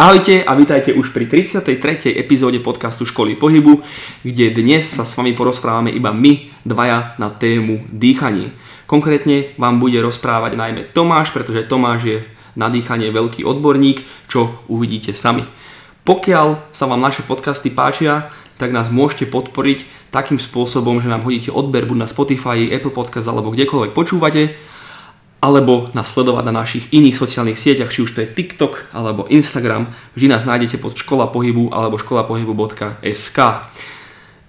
Ahojte a vítajte už pri 33. epizóde podcastu Školy pohybu, kde dnes sa s vami porozprávame iba my, dvaja, na tému dýchanie. Konkrétne vám bude rozprávať najmä Tomáš, pretože Tomáš je na dýchanie veľký odborník, čo uvidíte sami. Pokiaľ sa vám naše podcasty páčia, tak nás môžete podporiť takým spôsobom, že nám hodíte odber buď na Spotify, Apple Podcast alebo kdekoľvek počúvate alebo nás sledovať na našich iných sociálnych sieťach, či už to je TikTok alebo Instagram. Vždy nás nájdete pod škola pohybu alebo školapohybu.sk.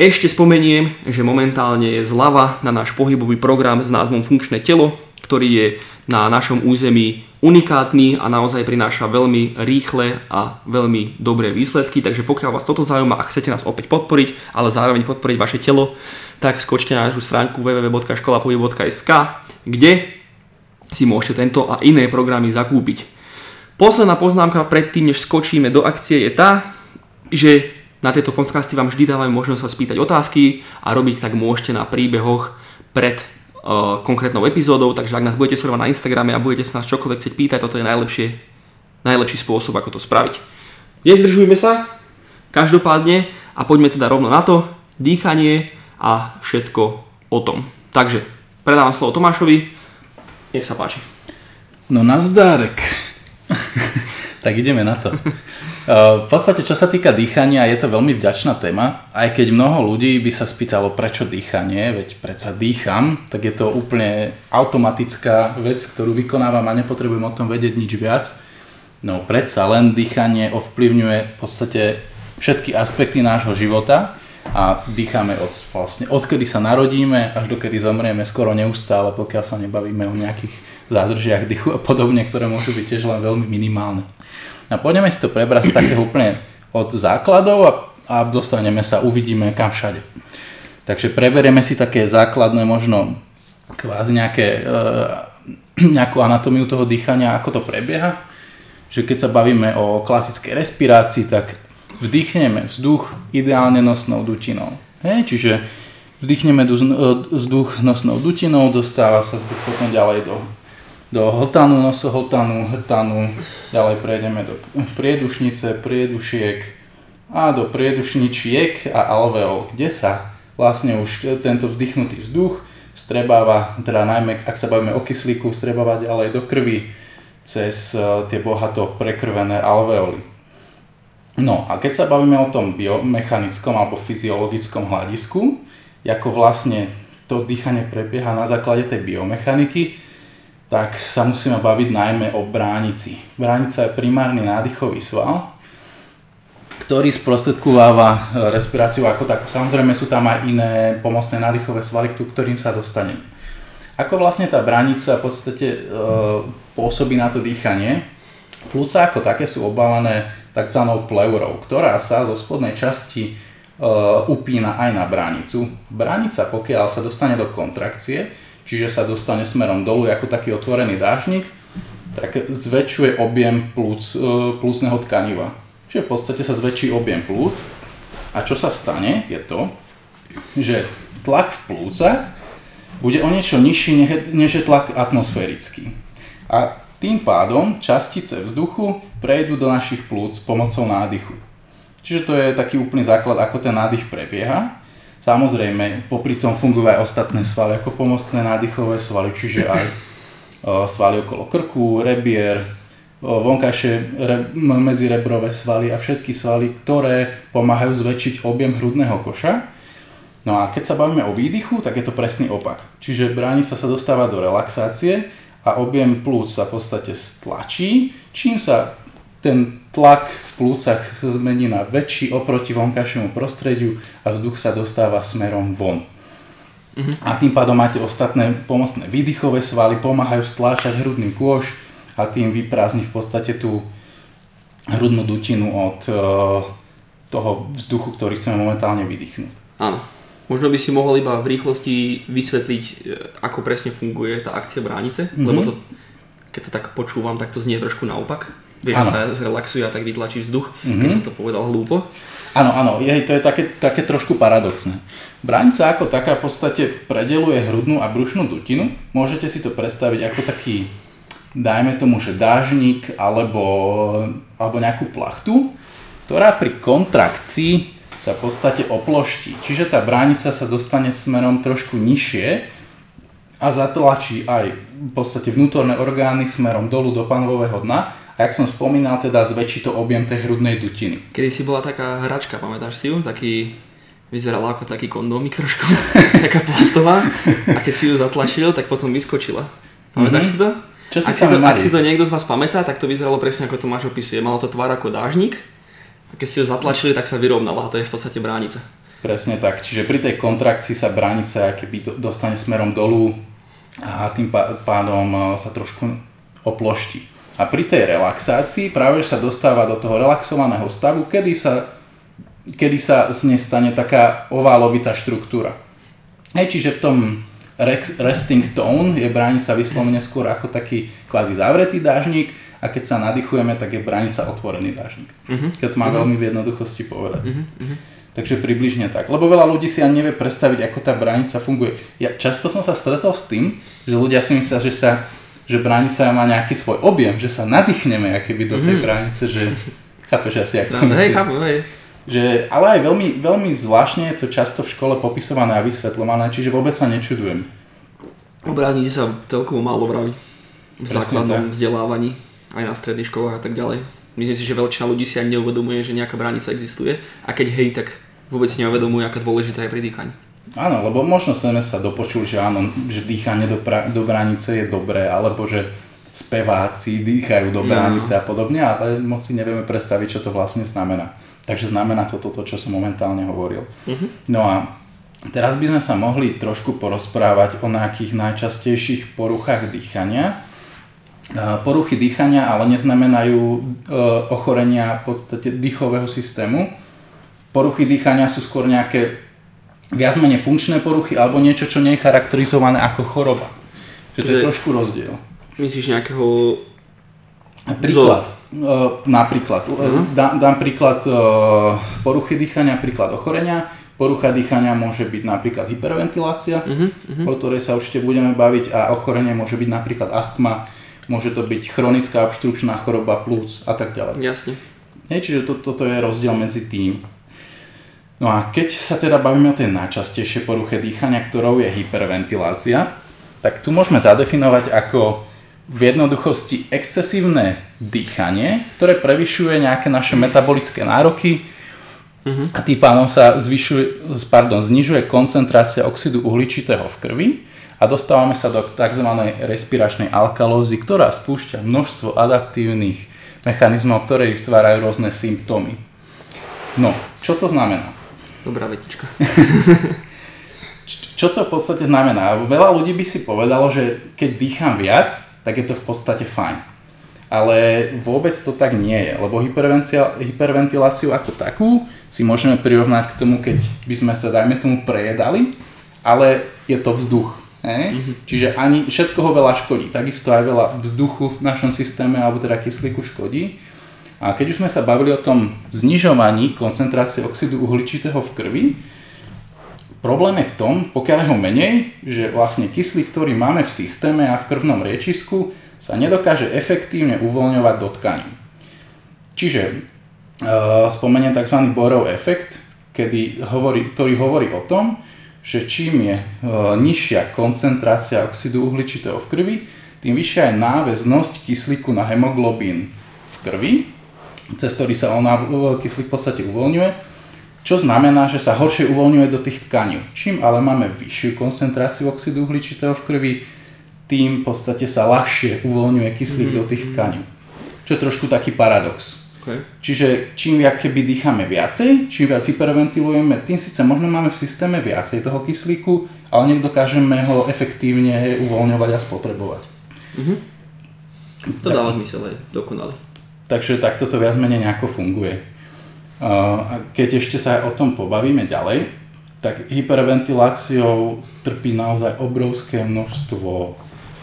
Ešte spomeniem, že momentálne je zľava na náš pohybový program s názvom Funkčné telo, ktorý je na našom území unikátny a naozaj prináša veľmi rýchle a veľmi dobré výsledky, takže pokiaľ vás toto zaujíma a chcete nás opäť podporiť, ale zároveň podporiť vaše telo, tak skočte na našu stránku www.školapohybu.sk, kde si môžete tento a iné programy zakúpiť. Posledná poznámka predtým, než skočíme do akcie je tá, že na tieto podcasty vám vždy dávame možnosť sa spýtať otázky a robiť tak môžete na príbehoch pred uh, konkrétnou epizódou, takže ak nás budete sledovať na Instagrame a budete sa nás čokoľvek chcieť pýtať, toto je najlepšie, najlepší spôsob, ako to spraviť. Nezdržujme sa, každopádne a poďme teda rovno na to, dýchanie a všetko o tom. Takže predávam slovo Tomášovi, nech sa páči. No nazdárek. tak ideme na to. V podstate, čo sa týka dýchania, je to veľmi vďačná téma. Aj keď mnoho ľudí by sa spýtalo, prečo dýchanie, veď predsa dýcham, tak je to úplne automatická vec, ktorú vykonávam a nepotrebujem o tom vedieť nič viac. No predsa len dýchanie ovplyvňuje v podstate všetky aspekty nášho života a dýchame od, vlastne odkedy sa narodíme až dokedy zomrieme skoro neustále, pokiaľ sa nebavíme o nejakých zádržiach dýchu a podobne, ktoré môžu byť tiež len veľmi minimálne. A poďme si to prebrať z úplne od základov a, a dostaneme sa, uvidíme kam všade. Takže preberieme si také základné možno kvázi nejaké, e, nejakú anatómiu toho dýchania, ako to prebieha. Že keď sa bavíme o klasickej respirácii, tak vdýchneme vzduch ideálne nosnou dutinou. Hej, čiže vdýchneme vzduch nosnou dutinou, dostáva sa vzduch potom ďalej do, do hltanu, nosohltanu, hrtanu, ďalej prejdeme do priedušnice, priedušiek a do priedušničiek a alveol, kde sa vlastne už tento vdychnutý vzduch strebáva, teda najmä ak sa bavíme o kyslíku, strebáva ďalej do krvi cez eh, tie bohato prekrvené alveoly. No a keď sa bavíme o tom biomechanickom alebo fyziologickom hľadisku, ako vlastne to dýchanie prebieha na základe tej biomechaniky, tak sa musíme baviť najmä o bránici. Bránica je primárny nádychový sval, ktorý sprostredkováva e, respiráciu ako takú. Samozrejme sú tam aj iné pomocné nádychové svaly, k ktorým sa dostaneme. Ako vlastne tá bránica v podstate e, pôsobí na to dýchanie? Plúca ako také sú obávané tzv. pleurou, ktorá sa zo spodnej časti e, upína aj na bránicu. Bránica, pokiaľ sa dostane do kontrakcie, čiže sa dostane smerom dolu ako taký otvorený dážnik, tak zväčšuje objem plúc, e, plúcneho tkaniva. Čiže v podstate sa zväčší objem plúc a čo sa stane je to, že tlak v plúcach bude o niečo nižší než je tlak atmosférický. A tým pádom častice vzduchu prejdú do našich plúc pomocou nádychu. Čiže to je taký úplný základ, ako ten nádych prebieha. Samozrejme, popri tom fungujú aj ostatné svaly, ako pomocné nádychové svaly, čiže aj svaly okolo krku, rebier, vonkajšie re, medzirebrové svaly a všetky svaly, ktoré pomáhajú zväčšiť objem hrudného koša. No a keď sa bavíme o výdychu, tak je to presný opak. Čiže bránica sa dostáva do relaxácie a objem plúc sa v podstate stlačí, čím sa ten tlak v plúcach zmení na väčší oproti vonkajšiemu prostrediu a vzduch sa dostáva smerom von. Uh-huh. A tým pádom máte ostatné pomocné výdychové svaly, pomáhajú stláčať hrudný kôž a tým vyprázdni v podstate tú hrudnú dutinu od uh, toho vzduchu, ktorý chceme momentálne vydýchnuť. Áno. Možno by si mohol iba v rýchlosti vysvetliť, e, ako presne funguje tá akcia bránice, mm-hmm. lebo to, keď to tak počúvam, tak to znie trošku naopak. Vieš, že sa zrelaxuje a tak vytlačí vzduch, mm-hmm. keď som to povedal hlúpo. Áno, áno, je, to je také, také trošku paradoxné. Bránica ako taká v podstate predeluje hrudnú a brušnú dutinu. Môžete si to predstaviť ako taký dajme tomu, že dážnik alebo, alebo nejakú plachtu, ktorá pri kontrakcii sa v podstate oploští. Čiže tá bránica sa dostane smerom trošku nižšie a zatlačí aj v podstate vnútorné orgány smerom dolu do panového dna a jak som spomínal, teda zväčší to objem tej hrudnej dutiny. Kedy si bola taká hračka, pamätáš si ju? Taký, vyzerala ako taký kondómik trošku, taká plastová a keď si ju zatlačil, tak potom vyskočila. Pamätáš mm-hmm. si to? Čo si ak, si to, ak si to niekto z vás pamätá, tak to vyzeralo presne ako to máš opisuje. Malo to tvár ako dážnik keď ste ho zatlačili, tak sa vyrovnala a to je v podstate bránica. Presne tak, čiže pri tej kontrakcii sa bránica keby dostane smerom dolu a tým pádom e, sa trošku oploští. A pri tej relaxácii práve sa dostáva do toho relaxovaného stavu, kedy sa, kedy sa z nej stane taká oválovitá štruktúra. Hej, čiže v tom resting tone je bránica vyslovene skôr ako taký kvázi zavretý dážnik, a keď sa nadýchujeme, tak je branica otvorený dážnik. Uh-huh. Keď to má uh-huh. veľmi v jednoduchosti povedať. Uh-huh. Takže približne tak. Lebo veľa ľudí si ani nevie predstaviť, ako tá bránica funguje. Ja často som sa stretol s tým, že ľudia si myslia, že sa že bránica má nejaký svoj objem, že sa nadýchneme akéby do tej bránice, že chápeš asi, jak to myslím. Hej, chápu, hej. Že, ale aj veľmi, veľmi zvláštne je to často v škole popisované a vysvetľované, čiže vôbec sa nečudujem. O sa celkovo málo vraví v základnom vzdelávaní aj na stredných školách a tak ďalej. Myslím si, že väčšina ľudí si ani neuvedomuje, že nejaká bránica existuje a keď hej, tak vôbec neuvedomuje, aká dôležitá je pri dýchaní. Áno, lebo možno sme sa dopočuli, že áno, že dýchanie do, pra- do bránice je dobré, alebo že speváci dýchajú do bránice no. a podobne, ale moc si nevieme predstaviť, čo to vlastne znamená. Takže znamená to toto, čo som momentálne hovoril. Uh-huh. No a teraz by sme sa mohli trošku porozprávať o nejakých najčastejších poruchách dýchania, Poruchy dýchania ale neznamenajú e, ochorenia v podstate dýchového systému. Poruchy dýchania sú skôr nejaké viac menej funkčné poruchy alebo niečo, čo nie je charakterizované ako choroba. Že to je trošku rozdiel. Myslíš nejakého... Príklad. Napríklad. Uh-huh. Dá, dám príklad poruchy dýchania, príklad ochorenia. Porucha dýchania môže byť napríklad hyperventilácia, uh-huh. uh-huh. o ktorej sa určite budeme baviť a ochorenie môže byť napríklad astma, môže to byť chronická obštrukčná choroba plus a tak ďalej. Jasne. Hej, čiže to, toto je rozdiel medzi tým. No a keď sa teda bavíme o tej najčastejšej poruche dýchania, ktorou je hyperventilácia, tak tu môžeme zadefinovať ako v jednoduchosti excesívne dýchanie, ktoré prevyšuje nejaké naše metabolické nároky uh-huh. a tým pádom sa zvyšuje, pardon, znižuje koncentrácia oxidu uhličitého v krvi a dostávame sa do tzv. respiračnej alkalózy, ktorá spúšťa množstvo adaptívnych mechanizmov, ktoré stvárajú rôzne symptómy. No, čo to znamená? Dobrá vetička. čo to v podstate znamená? Veľa ľudí by si povedalo, že keď dýcham viac, tak je to v podstate fajn. Ale vôbec to tak nie je, lebo hyperventiláciu ako takú si môžeme prirovnať k tomu, keď by sme sa, dajme tomu, prejedali, ale je to vzduch. Hej? Mm-hmm. Čiže ani všetko ho veľa škodí. Takisto aj veľa vzduchu v našom systéme alebo teda kyslíku škodí. A keď už sme sa bavili o tom znižovaní koncentrácie oxidu uhličitého v krvi, problém je v tom, pokiaľ je ho menej, že vlastne kyslík, ktorý máme v systéme a v krvnom riečisku, sa nedokáže efektívne uvoľňovať do tkaní. Čiže e, spomeniem tzv. Borov efekt, kedy hovorí, ktorý hovorí o tom, že čím je e, nižšia koncentrácia oxidu uhličitého v krvi, tým vyššia je náväznosť kyslíku na hemoglobín v krvi, cez ktorý sa on, kyslík v podstate uvoľňuje, čo znamená, že sa horšie uvoľňuje do tých tkaní. Čím ale máme vyššiu koncentráciu oxidu uhličitého v krvi, tým v podstate sa ľahšie uvoľňuje kyslík mm-hmm. do tých tkaní. Čo je trošku taký paradox. Okay. Čiže čím viac keby dýchame viacej, čím viac hyperventilujeme, tým síce možno máme v systéme viacej toho kyslíku, ale nedokážeme ho efektívne uvoľňovať a spotrebovať. Mm-hmm. To tak, dáva zmysel, aj dokonale. Takže takto to viac menej nejako funguje. A keď ešte sa o tom pobavíme ďalej, tak hyperventiláciou trpí naozaj obrovské množstvo,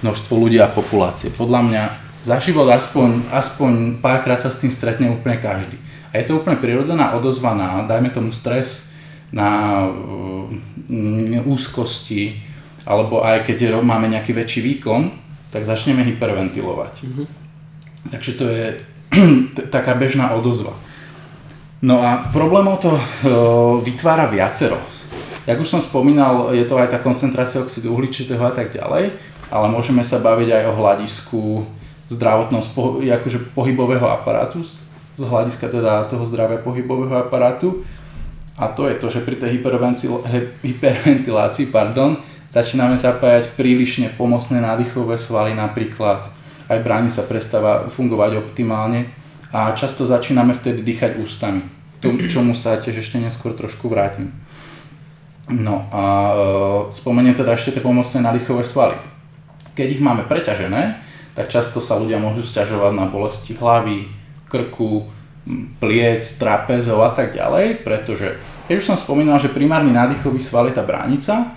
množstvo ľudí a populácie. Podľa mňa za život aspoň, aspoň párkrát sa s tým stretne úplne každý. A je to úplne prirodzená odozva na, dajme tomu, stres, na um, úzkosti, alebo aj keď máme nejaký väčší výkon, tak začneme hyperventilovať. Mm-hmm. Takže to je t- taká bežná odozva. No a problémov to e, vytvára viacero. Jak už som spomínal, je to aj tá koncentrácia oxidu uhličitého a tak ďalej, ale môžeme sa baviť aj o hľadisku zdravotného, akože pohybového aparátu, z hľadiska teda toho zdravia pohybového aparátu. A to je to, že pri tej hyperventilácii pardon, začíname zapájať prílišne pomocné nádychové svaly napríklad, aj bráni sa prestáva fungovať optimálne a často začíname vtedy dýchať ústami, čomu sa tiež ešte neskôr trošku vrátim. No a e, spomeniem teda ešte tie pomocné nádychové svaly. Keď ich máme preťažené, tak často sa ľudia môžu stiažovať na bolesti hlavy, krku, pliec, trapezov a tak ďalej, pretože keď už som spomínal, že primárny nádychový sval je tá bránica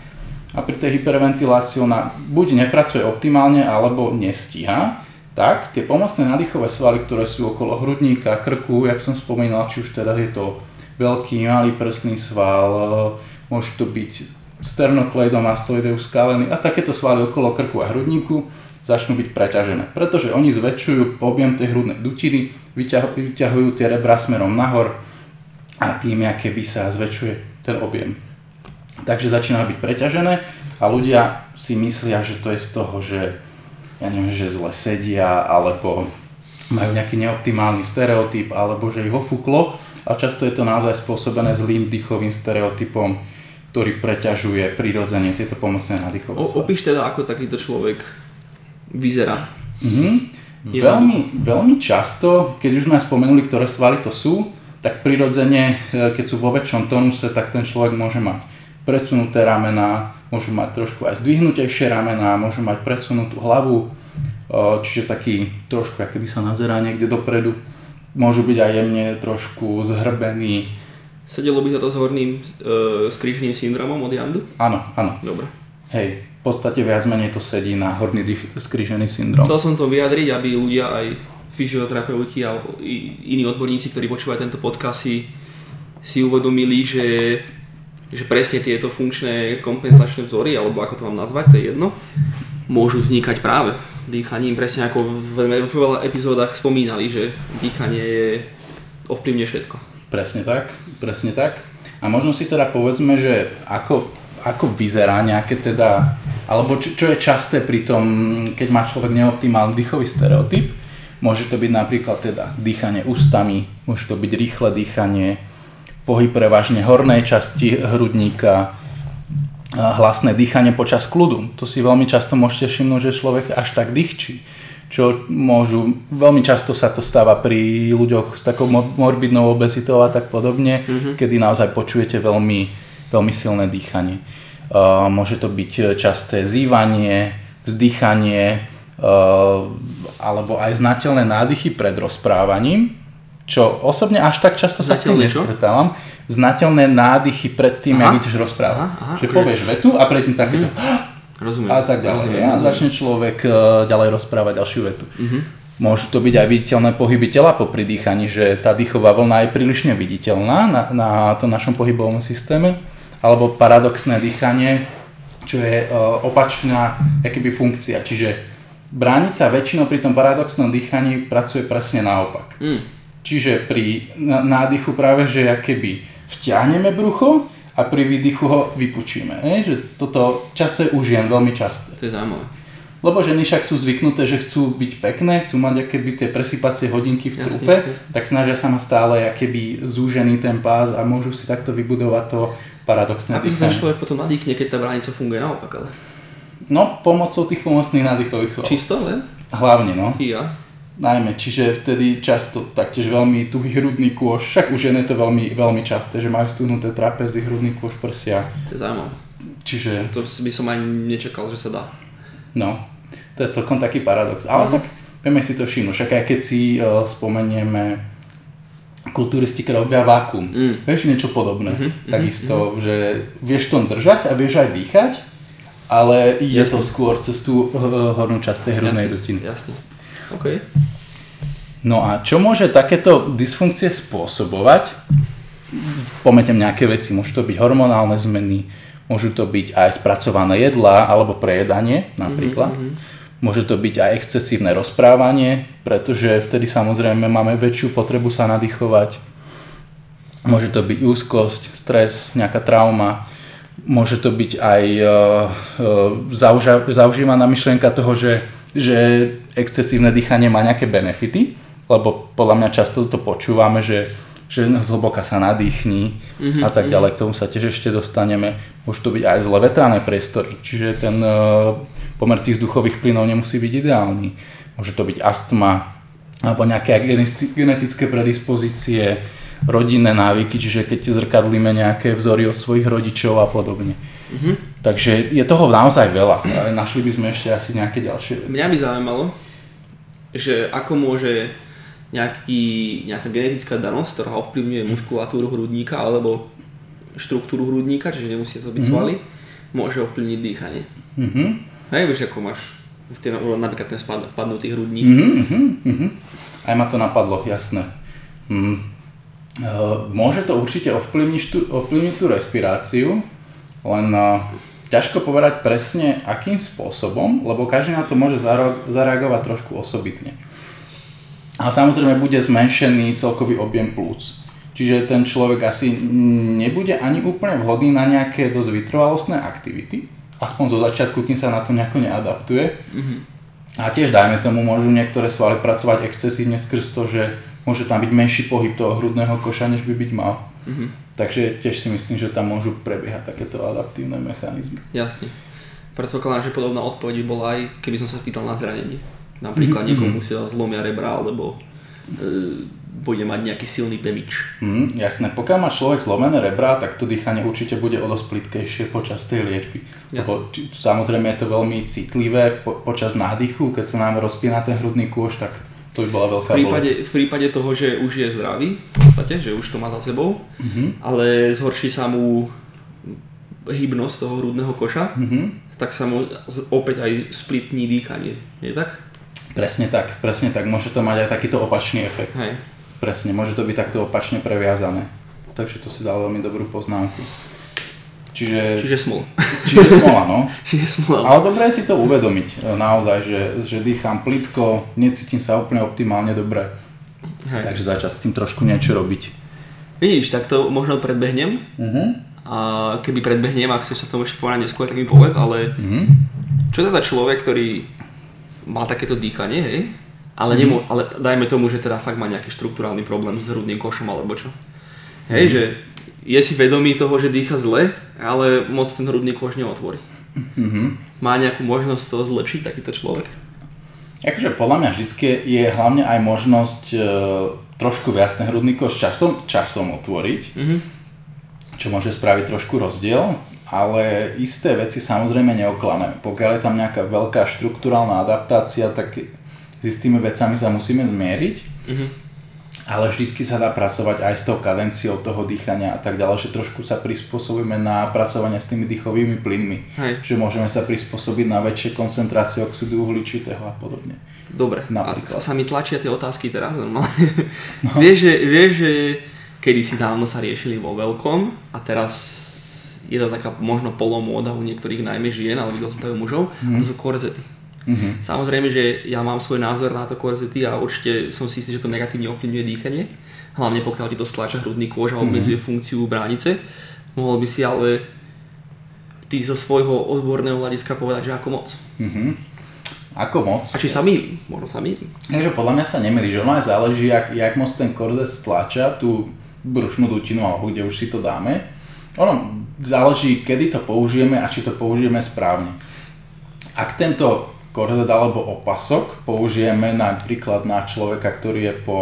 a pri tej hyperventilácii ona buď nepracuje optimálne alebo nestíha, tak tie pomocné nádychové svaly, ktoré sú okolo hrudníka, krku, jak som spomínal, či už teda je to veľký, malý prsný sval, môže to byť sternokleidomastoideus skalený a takéto svaly okolo krku a hrudníku začnú byť preťažené, pretože oni zväčšujú objem tej hrudnej dutiny, vyťahujú tie rebra smerom nahor a tým, aké by sa zväčšuje ten objem. Takže začínajú byť preťažené a ľudia si myslia, že to je z toho, že ja neviem, že zle sedia, alebo majú nejaký neoptimálny stereotyp, alebo že ich ofúklo, ale často je to naozaj spôsobené zlým dýchovým stereotypom, ktorý preťažuje prirodzene tieto pomocné nádychové svaly. Opíš teda, ako takýto človek vyzerá. Mm-hmm. Veľmi, veľmi často, keď už sme spomenuli, ktoré svaly to sú, tak prirodzene, e, keď sú vo väčšom tonuse, tak ten človek môže mať predsunuté ramená, môžu mať trošku aj zdvihnutejšie ramená, môžu mať predsunutú hlavu, čiže taký trošku, aké by sa nazerá niekde dopredu. Môžu byť aj jemne trošku zhrbený. Sedelo by sa to s horným e, skríženým syndromom od Jandu? Áno, áno. Dobre. Hej, v podstate viac menej to sedí na horný skrížený syndrom. Chcel som to vyjadriť, aby ľudia aj fyzioterapeuti a iní odborníci, ktorí počúvajú tento podcast si, si uvedomili, že že presne tieto funkčné kompenzačné vzory, alebo ako to mám nazvať, to je jedno, môžu vznikať práve dýchaním, presne ako v veľa epizódach spomínali, že dýchanie je ovplyvne všetko. Presne tak, presne tak. A možno si teda povedzme, že ako, ako vyzerá nejaké teda, alebo čo, čo je časté pri tom, keď má človek neoptimálny dýchový stereotyp, môže to byť napríklad teda dýchanie ústami, môže to byť rýchle dýchanie, pohyb prevažne hornej časti hrudníka, hlasné dýchanie počas kľudu. To si veľmi často môžete všimnúť, že človek až tak dýchčí. Čo môžu, veľmi často sa to stáva pri ľuďoch s takou morbidnou obezitou a tak podobne, mm-hmm. kedy naozaj počujete veľmi, veľmi silné dýchanie. Uh, môže to byť časté zývanie, vzdychanie, uh, alebo aj znateľné nádychy pred rozprávaním, čo osobne až tak často sa s tým nestretávam. Znateľné nádychy pred tým, ako ideš rozprávať. Aha, aha, že povieš vetu a predtým takéto mm. Rozumiem. A tak ďalej. Rozumiem, a začne človek ďalej rozprávať ďalšiu vetu. Mm-hmm. Môžu to byť aj viditeľné pohyby tela po pridýchaní, že tá dýchová vlna je prílišne viditeľná na, na tom našom pohybovom systéme, alebo paradoxné dýchanie, čo je uh, opačná akoby funkcia. Čiže bránica väčšinou pri tom paradoxnom dýchaní pracuje presne naopak. Mm Čiže pri nádychu práve, že keby vtiahneme brucho a pri výdychu ho vypučíme. Je? Že toto často je u žien, veľmi často. To je zaujímavé. Lebo ženy však sú zvyknuté, že chcú byť pekné, chcú mať keby tie presypacie hodinky v trupe, jasne, tak snažia sa mať stále keby zúžený ten pás a môžu si takto vybudovať to paradoxné Aby ten človek potom nadýchne, keď tá bránica funguje naopak, ale... No, pomocou tých pomocných nádychových svalov. Čisto len? Hlavne, no. Ja najmä, čiže vtedy často taktiež veľmi tuhý hrudný kôž, však už je to veľmi, veľmi časté, že majú stuhnuté trapezy, hrudný kôž, prsia. To je zaujímavé. Čiže... To by som ani nečakal, že sa dá. No, to je celkom taký paradox, ale uh-huh. tak vieme si to všimnúť, však aj keď si uh, spomenieme kulturisti, ktoré robia vákum, mm. vieš niečo podobné, uh-huh, takisto, uh-huh. že vieš to držať a vieš aj dýchať, ale je Jasne. to skôr cez tú uh, hornú časť tej hrudnej dutiny. Jasne. Okay. No a čo môže takéto dysfunkcie spôsobovať? Spomeňte nejaké veci, môžu to byť hormonálne zmeny, môžu to byť aj spracované jedlá alebo prejedanie napríklad. Mm-hmm. Môže to byť aj excesívne rozprávanie, pretože vtedy samozrejme máme väčšiu potrebu sa nadýchovať. Môže to byť úzkosť, stres, nejaká trauma. Môže to byť aj uh, zaužívaná myšlienka toho, že, že excesívne dýchanie má nejaké benefity, lebo podľa mňa často to počúvame, že že zhlboka sa nadýchni mm-hmm, a tak mhm. ďalej. K tomu sa tiež ešte dostaneme. Môžu to byť aj zle vetrané priestory, čiže ten uh, pomer tých vzduchových plynov nemusí byť ideálny. Môže to byť astma alebo nejaké genetické predispozície, rodinné návyky, čiže keď zrkadlíme nejaké vzory od svojich rodičov a podobne. Mm-hmm. Takže je toho naozaj veľa, ale našli by sme ešte asi nejaké ďalšie veci. Mňa by zaujímalo, že ako môže nejaký, nejaká genetická danosť, ktorá ovplyvňuje muskulatúru hrudníka alebo štruktúru hrudníka, čiže nemusí to byť mm-hmm. svaly, môže ovplyvniť dýchanie. Mm-hmm. Vieš, ako máš ten, napríklad ten spad, vpadnutý hrudník. Mm-hmm, mm-hmm. Aj ma to napadlo, jasné. Mm. Môže to určite ovplyvniť tú, ovplyvniť tú respiráciu, len uh, ťažko povedať presne akým spôsobom, lebo každý na to môže zareagovať trošku osobitne. A samozrejme bude zmenšený celkový objem plúc. Čiže ten človek asi nebude ani úplne vhodný na nejaké dosť vytrvalostné aktivity, aspoň zo začiatku, kým sa na to nejako neadaptuje. Mm-hmm. A tiež dajme tomu, môžu niektoré svaly pracovať excesívne skrz to, že môže tam byť menší pohyb toho hrudného koša, než by byť mal. Mm-hmm. Takže tiež si myslím, že tam môžu prebiehať takéto adaptívne mechanizmy. Jasne. Predpokladám, že podobná odpoveď bola aj, keby som sa pýtal na zranenie. Napríklad mm-hmm. niekomu si zlomia rebra alebo e, bude mať nejaký silný damage. Mm, jasné, pokiaľ má človek zlomené rebra, tak to dýchanie určite bude o dosť plitkejšie počas tej liečby. Lebo či, samozrejme je to veľmi citlivé po, počas nádychu, keď sa nám rozpína ten hrudný kôž, tak to by bola veľká v prípade, bolesť. v prípade toho, že už je zdravý, v podstate, že už to má za sebou, mm-hmm. ale zhorší sa mu hybnosť toho hrudného koša, mm-hmm. tak sa mu opäť aj splitní dýchanie. Je tak? Presne tak, presne tak. Môže to mať aj takýto opačný efekt. Hej. Presne, môže to byť takto opačne previazané. Takže to si dal veľmi dobrú poznámku. Čiže, čiže smola. Čiže smola, no. čiže smola. Ale dobré je si to uvedomiť e, naozaj, že, že dýcham plitko, necítim sa úplne optimálne dobre. Hej. Takže začať s tým trošku niečo robiť. Vidíš, tak to možno predbehnem. Uh-huh. A keby predbehnem, ak chceš sa tomu ešte povedať neskôr, tak mi povedz, ale uh-huh. čo teda človek, ktorý mal takéto dýchanie, hej? Ale, mm. nemo, ale dajme tomu, že teda fakt má nejaký štruktúrálny problém s hrudným košom alebo čo. Hej, mm. že je si vedomý toho, že dýcha zle, ale moc ten hrudný koš neotvorí. Mm-hmm. Má nejakú možnosť to zlepšiť takýto človek? Akože podľa mňa vždy je hlavne aj možnosť e, trošku viac ten hrudný koš časom, časom otvoriť, mm-hmm. čo môže spraviť trošku rozdiel ale isté veci samozrejme neoklameme. Pokiaľ je tam nejaká veľká štruktúrálna adaptácia, tak s istými vecami sa musíme zmieriť. Mm-hmm. Ale vždycky sa dá pracovať aj s tou kadenciou toho dýchania a tak ďalej, že trošku sa prispôsobíme na pracovanie s tými dýchovými plynmi. Hej. Že môžeme sa prispôsobiť na väčšie koncentrácie oxidu uhličitého a podobne. Dobre, Napríklad. a sa mi tlačia tie otázky teraz. No. vieš, že, vieš, že kedy si dávno sa riešili vo veľkom a teraz je to taká možno polomóda u niektorých najmä žien, ale videl som to aj u mužov, mm. to sú korzety. Mm-hmm. Samozrejme, že ja mám svoj názor na to korzety a určite som si istý, že to negatívne ovplyvňuje dýchanie, hlavne pokiaľ ti to stlača hrudný kôž a mhm. obmedzuje mm-hmm. funkciu bránice. Mohol by si ale ty zo svojho odborného hľadiska povedať, že ako moc. Mm-hmm. Ako moc? A či sa mýlim? Možno sa mýlim. Takže podľa mňa sa nemýli, že ono aj záleží, jak, jak moc ten korzet stlača tú brušnú dutinu alebo kde už si to dáme. Ono záleží, kedy to použijeme a či to použijeme správne. Ak tento korzet alebo opasok použijeme napríklad na človeka, ktorý je po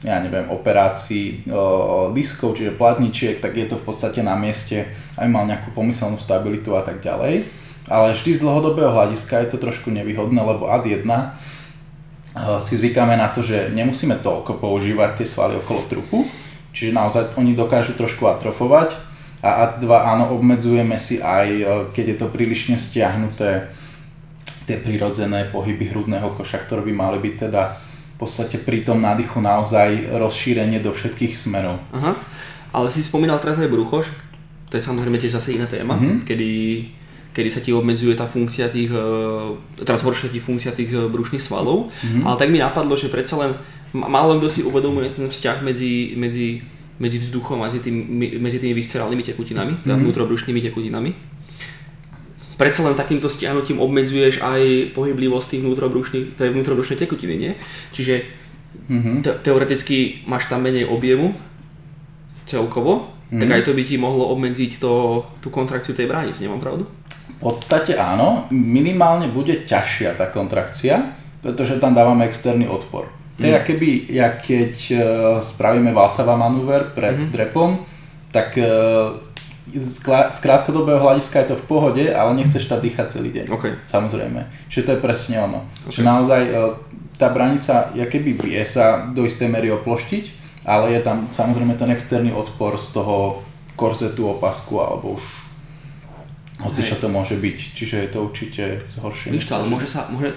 ja neviem, operácii o, diskov, čiže platničiek, tak je to v podstate na mieste, aj mal nejakú pomyselnú stabilitu a tak ďalej. Ale vždy z dlhodobého hľadiska je to trošku nevýhodné, lebo ad 1 si zvykáme na to, že nemusíme toľko používať tie svaly okolo trupu, čiže naozaj oni dokážu trošku atrofovať, a ad 2 áno, obmedzujeme si aj, e, keď je to prílišne stiahnuté, tie prirodzené pohyby hrudného koša, ktoré by mali byť teda v podstate pri tom nádychu naozaj rozšírenie do všetkých smerov. Aha. Ale si spomínal teraz aj brucho, to je samozrejme tiež zase iná téma, mm-hmm. kedy kedy sa ti obmedzuje tá funkcia tých, e, teraz horšia ti funkcia tých e, brušných svalov, Mhm. mm-hmm. ale tak mi napadlo, že predsa len málo kto si uvedomuje ten vzťah medzi, medzi, medzi vzduchom a medzi, tým, medzi tými viscerálnymi tekutinami, teda Mhm. vnútrobrušnými tekutinami. Predsa len takýmto stiahnutím obmedzuješ aj pohyblivosť tých vnútrobrušných, tej vnútrobrušnej tekutiny, nie? Čiže Mhm. te- teoreticky máš tam menej objemu celkovo, mm. tak Mhm. aj to by ti mohlo obmedziť to, tú kontrakciu tej bránice, nemám pravdu? V podstate áno, minimálne bude ťažšia tá kontrakcia, pretože tam dávame externý odpor. To je keby, jak keď e, spravíme Valsava manúver pred Mhm. drepom, tak e, z, krátkodobého hľadiska je to v pohode, ale nechceš tam dýchať celý deň. OK. Samozrejme. Čiže to je presne ono. Ok. Že naozaj e, tá branica, ja keby vie sa do istej mery oploštiť, ale je tam samozrejme ten externý odpor z toho korzetu, opasku alebo už hoci čo to môže byť. Čiže je to určite zhoršenie. Víš to, ale môže sa, môže,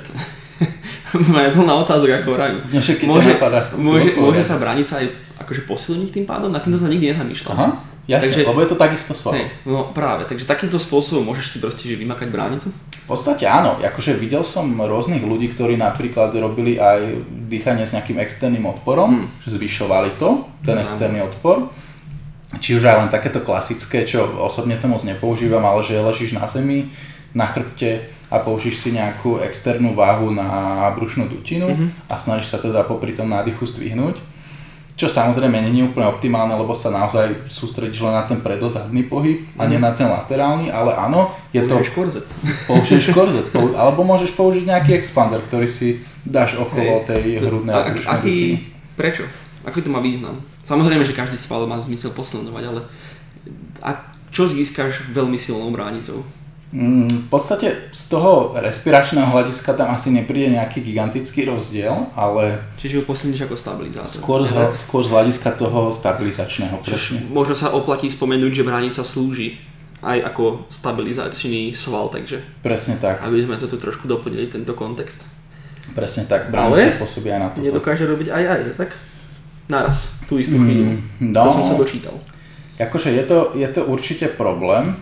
Máme plná otázok, ako hovorím. No Môže, napadá, môže, môže sa branica aj akože posilniť tým pádom? Na týmto sa nikdy nezamýšľam. Aha, jasne, Takže- lebo je to takisto sval. Hej, no práve, takže takýmto spôsobom môžeš si proste že vymakať bránicu? V podstate áno, akože videl som rôznych ľudí, ktorí napríklad robili aj dýchanie s nejakým externým odporom, že zvyšovali to, ten Áno. externý odpor. Či už aj len takéto klasické, čo osobne to moc nepoužívam, ale že ležíš na zemi, na chrbte a použíš si nejakú externú váhu na brušnú dutinu a snažíš sa teda popri tom nádychu zdvihnúť. Čo samozrejme nie je úplne optimálne, lebo sa naozaj sústredíš len na ten predozadný pohyb a nie na ten laterálny, ale áno, je to... Použiješ korzet. Použiješ korzet, pou, alebo môžeš použiť nejaký expander, ktorý si dáš okolo Hej. tej hrudnej A, ak, aký, prečo? Aký to má význam? Samozrejme, že každý sval má zmysel posilňovať, ale a čo získaš veľmi silnou bránicou? Mm, v podstate z toho respiračného hľadiska tam asi nepríde nejaký gigantický rozdiel, ale Čiže ju posilníš ako stabilizátor. skôr, Nie? skôr z hľadiska toho stabilizačného presne. Možno sa oplatí spomenúť, že bránica slúži aj ako stabilizačný sval, takže Presne tak, aby sme to tu trošku doplnili, tento kontext. presne tak, Ale bránica pôsobí aj na toto. Nedokáže robiť aj aj, tak? Naraz, tú istú chvíľu. no. To som sa dočítal. Akože je to, je to určite problém.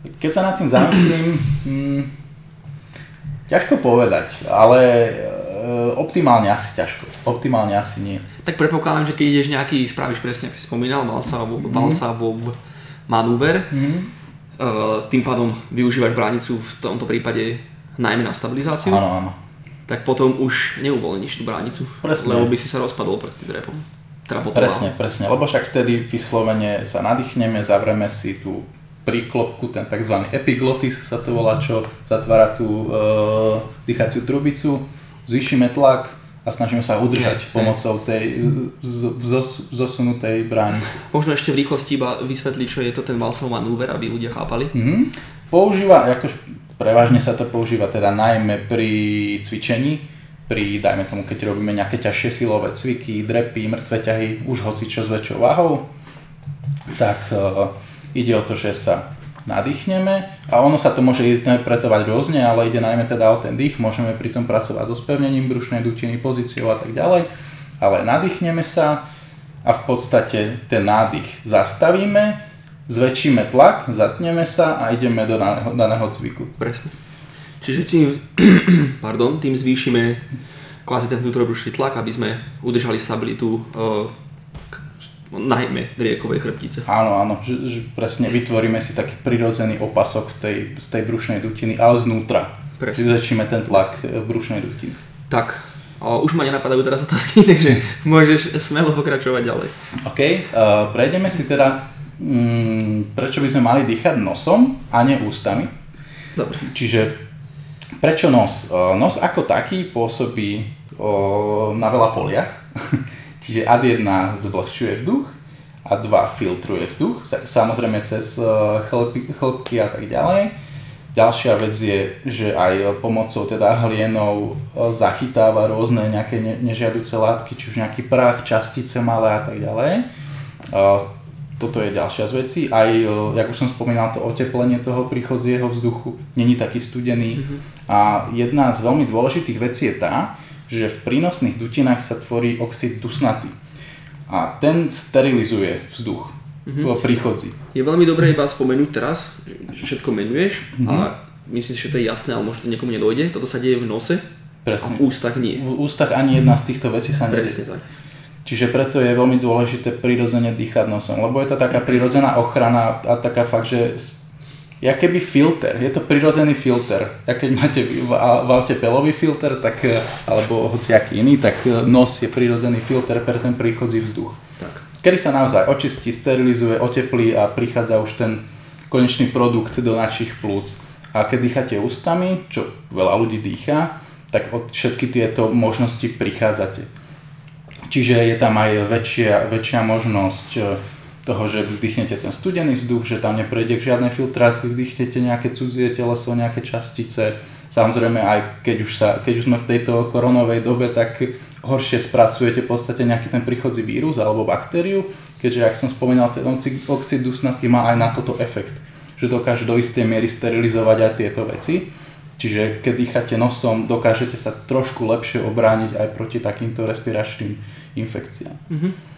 Keď sa nad tým zamyslím, mm, ťažko povedať, ale e, optimálne asi ťažko. Optimálne asi nie. Tak predpokladám, že keď ideš nejaký, spravíš presne, ak si spomínal, Valsavov, Mhm. Valsavov manúver, uh, tým pádom využívaš bránicu v tomto prípade najmä na stabilizáciu, Áno, áno. tak potom už neuvoľníš tú bránicu, Presne. lebo by si sa rozpadol pred tým repom. Teda Presne, presne, lebo však vtedy vyslovene sa nadýchneme, zavrieme si tú príklopku, ten tzv. epiglotis sa to volá, čo zatvára tú e, dýchaciu trubicu, zvýšime tlak a snažíme sa udržať Hej, pomocou tej vzos- zosunutej bránice. Možno ešte v rýchlosti iba vysvetliť, čo je to ten Valsov manúver, aby ľudia chápali. Mhm. Používa, akož prevažne sa to používa teda najmä pri cvičení, pri, dajme tomu, keď robíme nejaké ťažšie silové cviky, drepy, mŕtve ťahy, už hoci čo s väčšou váhou, tak e, ide o to, že sa nadýchneme a ono sa to môže interpretovať rôzne, ale ide najmä teda o ten dých, môžeme pri tom pracovať so spevnením brušnej dutiny, pozíciou a tak ďalej, ale nadýchneme sa a v podstate ten nádych zastavíme, zväčšíme tlak, zatneme sa a ideme do daného, daného cviku. Presne. Čiže tým, pardon, tým zvýšime kvázi ten vnútrobrušný tlak, aby sme udržali stabilitu k- najmä driekovej chrbtice. Áno, áno, že, že presne vytvoríme si taký prirodzený opasok tej, z tej brušnej dutiny, ale znútra. Presne. Že zväčšíme ten tlak e, brušnej dutiny. Tak, o, už ma nenapadajú teraz otázky, takže môžeš smelo pokračovať ďalej. OK, uh, prejdeme si teda, mm, prečo by sme mali dýchať nosom a nie ústami. Dobre. Čiže prečo nos? Uh, nos ako taký pôsobí uh, na veľa poliach. Čiže ad 1 zvlhčuje vzduch a 2 filtruje vzduch, sa- samozrejme cez chlpy, chlpky a tak ďalej. Ďalšia vec je, že aj pomocou teda hlienov uh, zachytáva rôzne nejaké ne- nežiaduce látky, či už nejaký prach, častice malé a tak ďalej. Uh, toto je ďalšia z vecí. Aj, e, jak už som spomínal, to oteplenie toho príchodzieho vzduchu není taký studený. A jedna z veľmi dôležitých vecí je tá, že v prínosných dutinách sa tvorí oxid dusnatý. A ten sterilizuje vzduch. mm-hmm. príchodzí. Je veľmi dobré iba spomenúť teraz, že všetko menuješ mm-hmm. a myslím si, že to je jasné, ale možno to niekomu nedojde. Toto sa deje v nose Presne. a v ústach nie. V ústach ani jedna z týchto vecí sa nedie. Presne tak. Čiže preto je veľmi dôležité prirodzene dýchať nosom, lebo je to taká prirodzená ochrana a taká fakt, že ja keby filter, je to prirodzený filter. Ja keď máte v, v aute pelový filter, tak, e, alebo hociaký iný, tak e, nos je prirodzený filter pre ten príchodzí vzduch. Tak. Kedy sa naozaj očistí, sterilizuje, oteplí a prichádza už ten konečný produkt do našich plúc. A keď dýchate ústami, čo veľa ľudí dýcha, tak od všetky tieto možnosti prichádzate. Čiže je tam aj väčšia, väčšia možnosť e, toho, že vdychnete ten studený vzduch, že tam neprejde k žiadnej filtrácii, vdychnete nejaké cudzie teleso, nejaké častice. Samozrejme aj keď už, sa, keď už sme v tejto koronovej dobe, tak horšie spracujete v podstate nejaký ten príchodzí vírus alebo baktériu, keďže, ak som spomínal, ten oxid dusnatý má aj na toto efekt, že dokáže do istej miery sterilizovať aj tieto veci. Čiže keď dýchate nosom, dokážete sa trošku lepšie obrániť aj proti takýmto respiračným infekciám. Mm-hmm.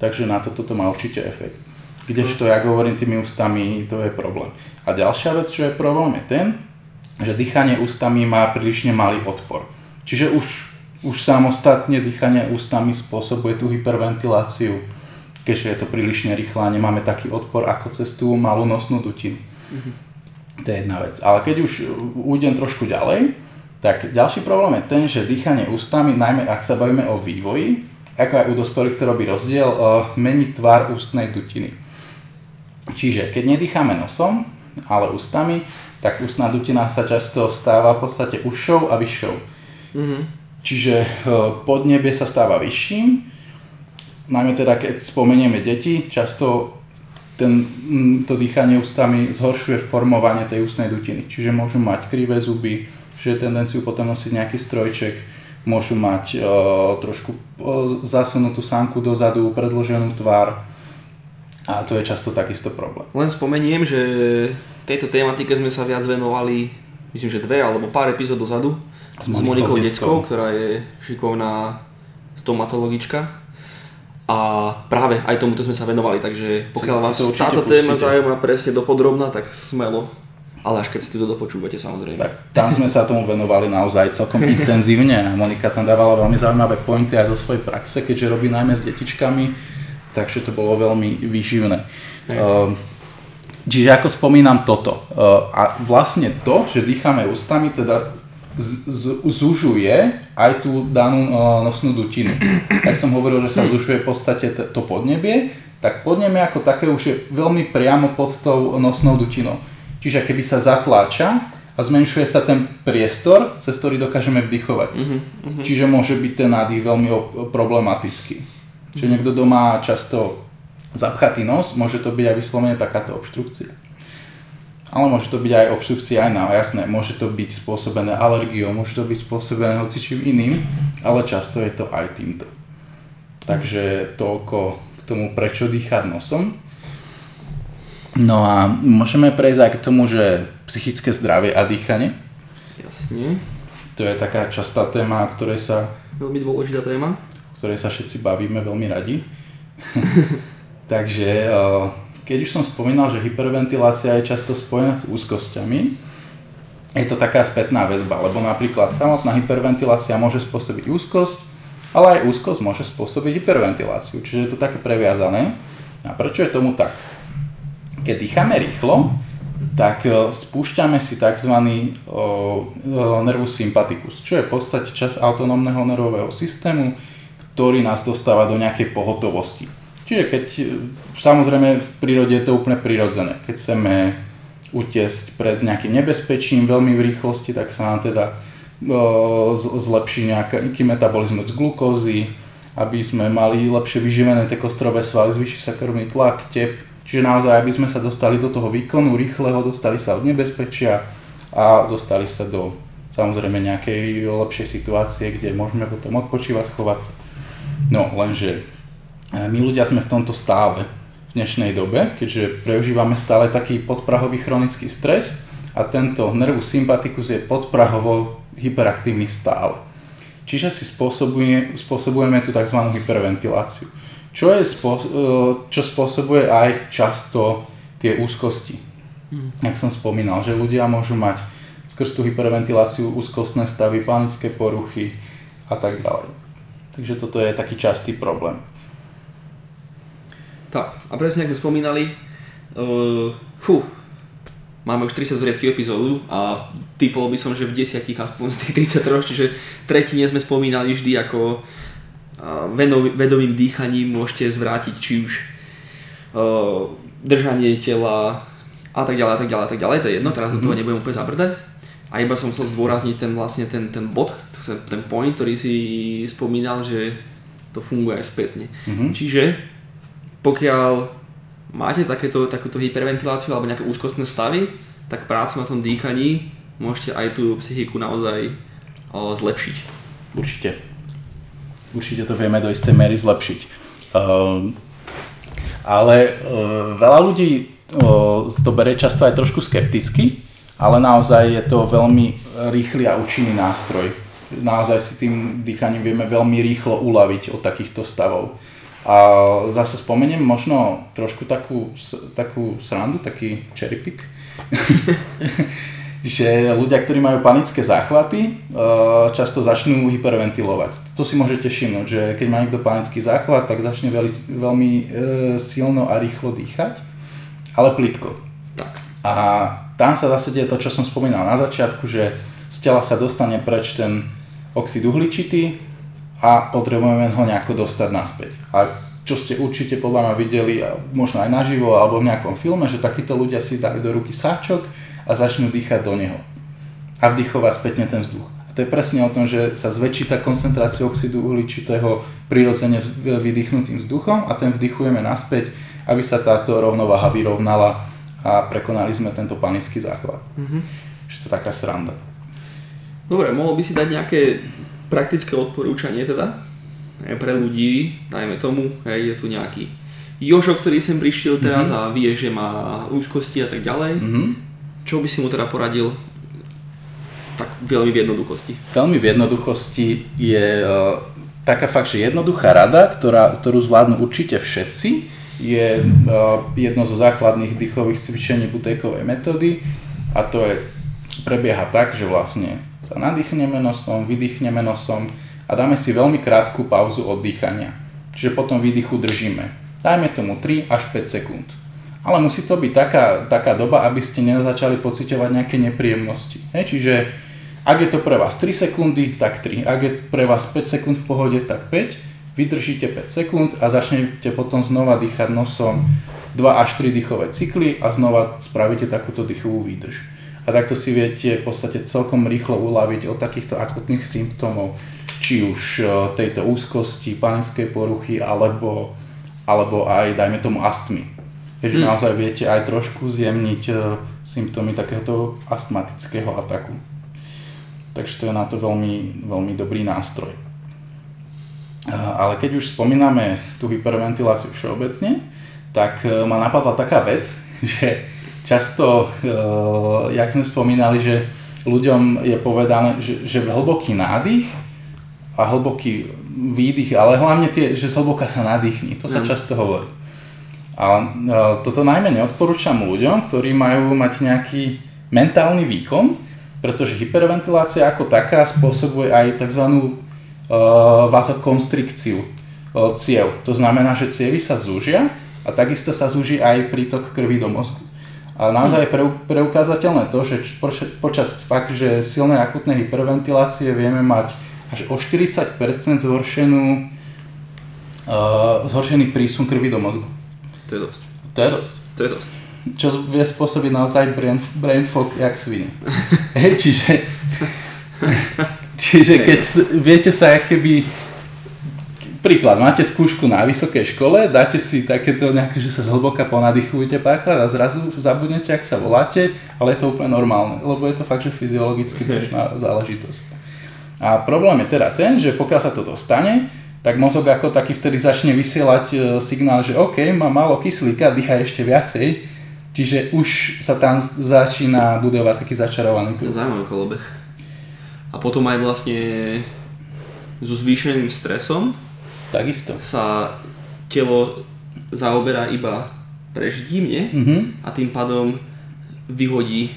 Takže na toto to má určite efekt. Kdežto ja hovorím tými ústami, to je problém. A ďalšia vec, čo je problém, je ten, že dýchanie ústami má prílišne malý odpor. Čiže už, už samostatne dýchanie ústami spôsobuje tú hyperventiláciu, keďže je to prílišne rýchle a nemáme taký odpor ako cez tú malú nosnú dutinu. Mm-hmm. To je jedna vec. Ale keď už ujdem trošku ďalej, tak ďalší problém je ten, že dýchanie ústami, najmä ak sa bavíme o vývoji, ako aj u dospelých to robí rozdiel, uh, mení tvar ústnej dutiny. Čiže keď nedýchame nosom, ale ústami, tak ústna dutina sa často stáva v podstate ušou a vyššou. Mm-hmm. Čiže uh, podnebie sa stáva vyšším, najmä teda keď spomenieme deti, často ten, to dýchanie ústami zhoršuje formovanie tej ústnej dutiny. Čiže môžu mať krivé zuby, že je tendenciu potom nosiť nejaký strojček, môžu mať uh, trošku uh, zasunutú sánku dozadu, predloženú tvár a to je často takisto problém. Len spomeniem, že tejto tematike sme sa viac venovali, myslím, že dve alebo pár epizód dozadu s, s Monikou Deckou, ktorá je šikovná stomatologička. A práve aj tomuto sme sa venovali, takže pokiaľ vás táto téma zaujíma presne dopodrobná, tak smelo ale až keď si to dopočúvate samozrejme. Tak tam sme sa tomu venovali naozaj celkom intenzívne Monika tam dávala veľmi zaujímavé pointy aj zo svojej praxe, keďže robí najmä s detičkami, takže to bolo veľmi výživné. Uh, čiže ako spomínam toto. Uh, a vlastne to, že dýchame ústami, teda z, z, zužuje aj tú danú uh, nosnú dutinu. Tak som hovoril, že sa zužuje v podstate to podnebie, tak podnebie ako také už je veľmi priamo pod tou nosnou dutinou. Čiže keby sa zatláča a zmenšuje sa ten priestor, cez ktorý dokážeme vdychovať. Uh-huh, uh-huh. Čiže môže byť ten nádych veľmi problematický. Čiže uh-huh. niekto doma často zapchatý nos, môže to byť aj vyslovene takáto obštrukcia. Ale môže to byť aj obštrukcia aj na jasné, môže to byť spôsobené alergiou, môže to byť spôsobené hocičím iným, ale často je to aj týmto. Takže toľko k tomu, prečo dýchať nosom. No a môžeme prejsť aj k tomu, že psychické zdravie a dýchanie. Jasne. To je taká častá téma, o ktorej sa... Veľmi dôležitá téma. O ktorej sa všetci bavíme veľmi radi. Takže keď už som spomínal, že hyperventilácia je často spojená s úzkosťami, je to taká spätná väzba, lebo napríklad samotná hyperventilácia môže spôsobiť úzkosť, ale aj úzkosť môže spôsobiť hyperventiláciu, čiže je to také previazané. A prečo je tomu tak? Keď dýchame rýchlo, tak e, spúšťame si tzv. nervus sympaticus, čo je v podstate čas autonómneho nervového systému, ktorý nás dostáva do nejakej pohotovosti. Čiže keď, e, samozrejme v prírode je to úplne prirodzené, keď chceme utiesť pred nejakým nebezpečím veľmi v rýchlosti, tak sa nám teda zlepší nejaký metabolizmus glukózy, aby sme mali lepšie vyživené tie kostrové svaly, zvýši sa krvný tlak, tep, Čiže naozaj, aby sme sa dostali do toho výkonu rýchleho, dostali sa od nebezpečia a dostali sa do samozrejme nejakej lepšej situácie, kde môžeme potom odpočívať, schovať sa. No, lenže e, my ľudia sme v tomto stále v dnešnej dobe, keďže prežívame stále taký podprahový chronický stres a tento nervus sympaticus je podprahovo hyperaktívny stále. Čiže si spôsobuje, spôsobujeme tú tzv. hyperventiláciu. Čo, je e, čo spôsobuje aj často tie úzkosti. Mm. Jak som spomínal, že ľudia môžu mať skrz tú hyperventiláciu úzkostné stavy, panické poruchy a tak ďalej. Takže toto je taký častý problém. Tak, a presne ako sme spomínali, uh, fú, máme už 30 zriedských epizódu a typol by som, že v 10 aspoň z tých 33, čiže tretine sme spomínali vždy ako vedomým dýchaním môžete zvrátiť či už uh, držanie tela a tak ďalej, a tak ďalej, a tak ďalej, to je jedno, teraz do toho mhm. nebudem úplne zabrdať. A iba som chcel zdôrazniť ten, vlastne ten, ten bod, ten point, ktorý si spomínal, že to funguje aj spätne. Mm-hmm. Čiže pokiaľ máte takéto, takúto hyperventiláciu alebo nejaké úzkostné stavy, tak prácu na tom dýchaní môžete aj tú psychiku naozaj o, zlepšiť. Určite. Určite to vieme do istej miery zlepšiť. Uh, ale uh, veľa ľudí to berie často aj trošku skepticky, ale naozaj je to veľmi rýchly a účinný nástroj. Naozaj si tým dýchaním vieme veľmi rýchlo uľaviť od takýchto stavov. A zase spomeniem možno trošku takú, takú srandu, taký cherry pick. že ľudia, ktorí majú panické záchvaty, e, často začnú hyperventilovať. To si môžete všimnúť, že keď má niekto panický záchvat, tak začne veľmi, veľmi silno a rýchlo dýchať, ale plitko. Tak. A tam sa zase deje to, čo som spomínal na začiatku, že z tela sa dostane preč ten oxid uhličitý, a potrebujeme ho nejako dostať naspäť. A čo ste určite podľa mňa videli, možno aj naživo alebo v nejakom filme, že takíto ľudia si dajú do ruky sáčok a začnú dýchať do neho. A vdychovať spätne ten vzduch. A to je presne o tom, že sa zväčší tá koncentrácia oxidu uhličitého prirodzene vydýchnutým vzduchom a ten vdychujeme naspäť, aby sa táto rovnováha vyrovnala a prekonali sme tento panický záchvat. Mm-hmm. Že to je taká sranda. Dobre, mohol by si dať nejaké praktické odporúčanie teda pre ľudí, dajme tomu, hej, je tu nejaký Jožo, ktorý sem prišiel teraz mm-hmm. a vie, že má úzkosti a tak ďalej. Mm-hmm. Čo by si mu teda poradil tak veľmi v jednoduchosti? Veľmi v jednoduchosti je uh, taká fakt, že jednoduchá rada, ktorá, ktorú zvládnu určite všetci, je uh, jedno zo základných dýchových cvičení butejkovej metódy a to je, prebieha tak, že vlastne sa nadýchneme nosom, vydýchneme nosom a dáme si veľmi krátku pauzu od dýchania. Čiže potom výdychu držíme. Dajme tomu 3 až 5 sekúnd. Ale musí to byť taká, taká doba, aby ste nezačali pocitovať nejaké nepríjemnosti. He, čiže ak je to pre vás 3 sekundy, tak 3. Ak je pre vás 5 sekúnd v pohode, tak 5. Vydržíte 5 sekúnd a začnete potom znova dýchať nosom 2 až 3 dýchové cykly a znova spravíte takúto dýchovú výdrž a takto si viete v podstate celkom rýchlo uľaviť od takýchto akutných symptómov, či už e, tejto úzkosti, panickej poruchy alebo, alebo aj dajme tomu astmy. Takže hmm. naozaj viete aj trošku zjemniť e, symptómy takéhoto astmatického ataku. Takže to je na to veľmi, veľmi dobrý nástroj. E, ale keď už spomíname tú hyperventiláciu všeobecne, tak ma napadla taká vec, že často, jak sme spomínali, že ľuďom je povedané, že, že hlboký nádych a hlboký výdych, ale hlavne tie, že zhlboka sa nadýchni, to sa mm. často hovorí. Ale uh, toto najmä neodporúčam ľuďom, ktorí majú mať nejaký mentálny výkon, pretože hyperventilácia ako taká spôsobuje aj tzv. Uh, vazokonstrikciu uh, ciev. To znamená, že cievy sa zúžia a takisto sa zúži aj prítok krvi do mozgu. A naozaj je preukázateľné to, že počas fakt, že silnej akutnej hyperventilácie vieme mať až o 40% zhoršenú, zhoršený prísun krvi do mozgu. To je dosť. To je dosť. To je dosť. Čo vie spôsobiť naozaj brain, brain fog jak svine. Hej, čiže, čiže keď viete sa keby príklad, máte skúšku na vysokej škole, dáte si takéto nejaké, že sa zhlboka ponadýchujete párkrát a zrazu zabudnete, ak sa voláte, ale je to úplne normálne, lebo je to fakt, že fyziologicky bežná záležitosť. A problém je teda ten, že pokiaľ sa to dostane, tak mozog ako taký vtedy začne vysielať e, signál, že OK, má málo kyslíka, dýcha ešte viacej, čiže už sa tam začína budovať taký začarovaný kruh. To je zaujímavý kolobeh. A potom aj vlastne so zvýšeným stresom Takisto. Sa telo zaoberá iba prežitím, nie? Mhm. A tým pádom vyhodí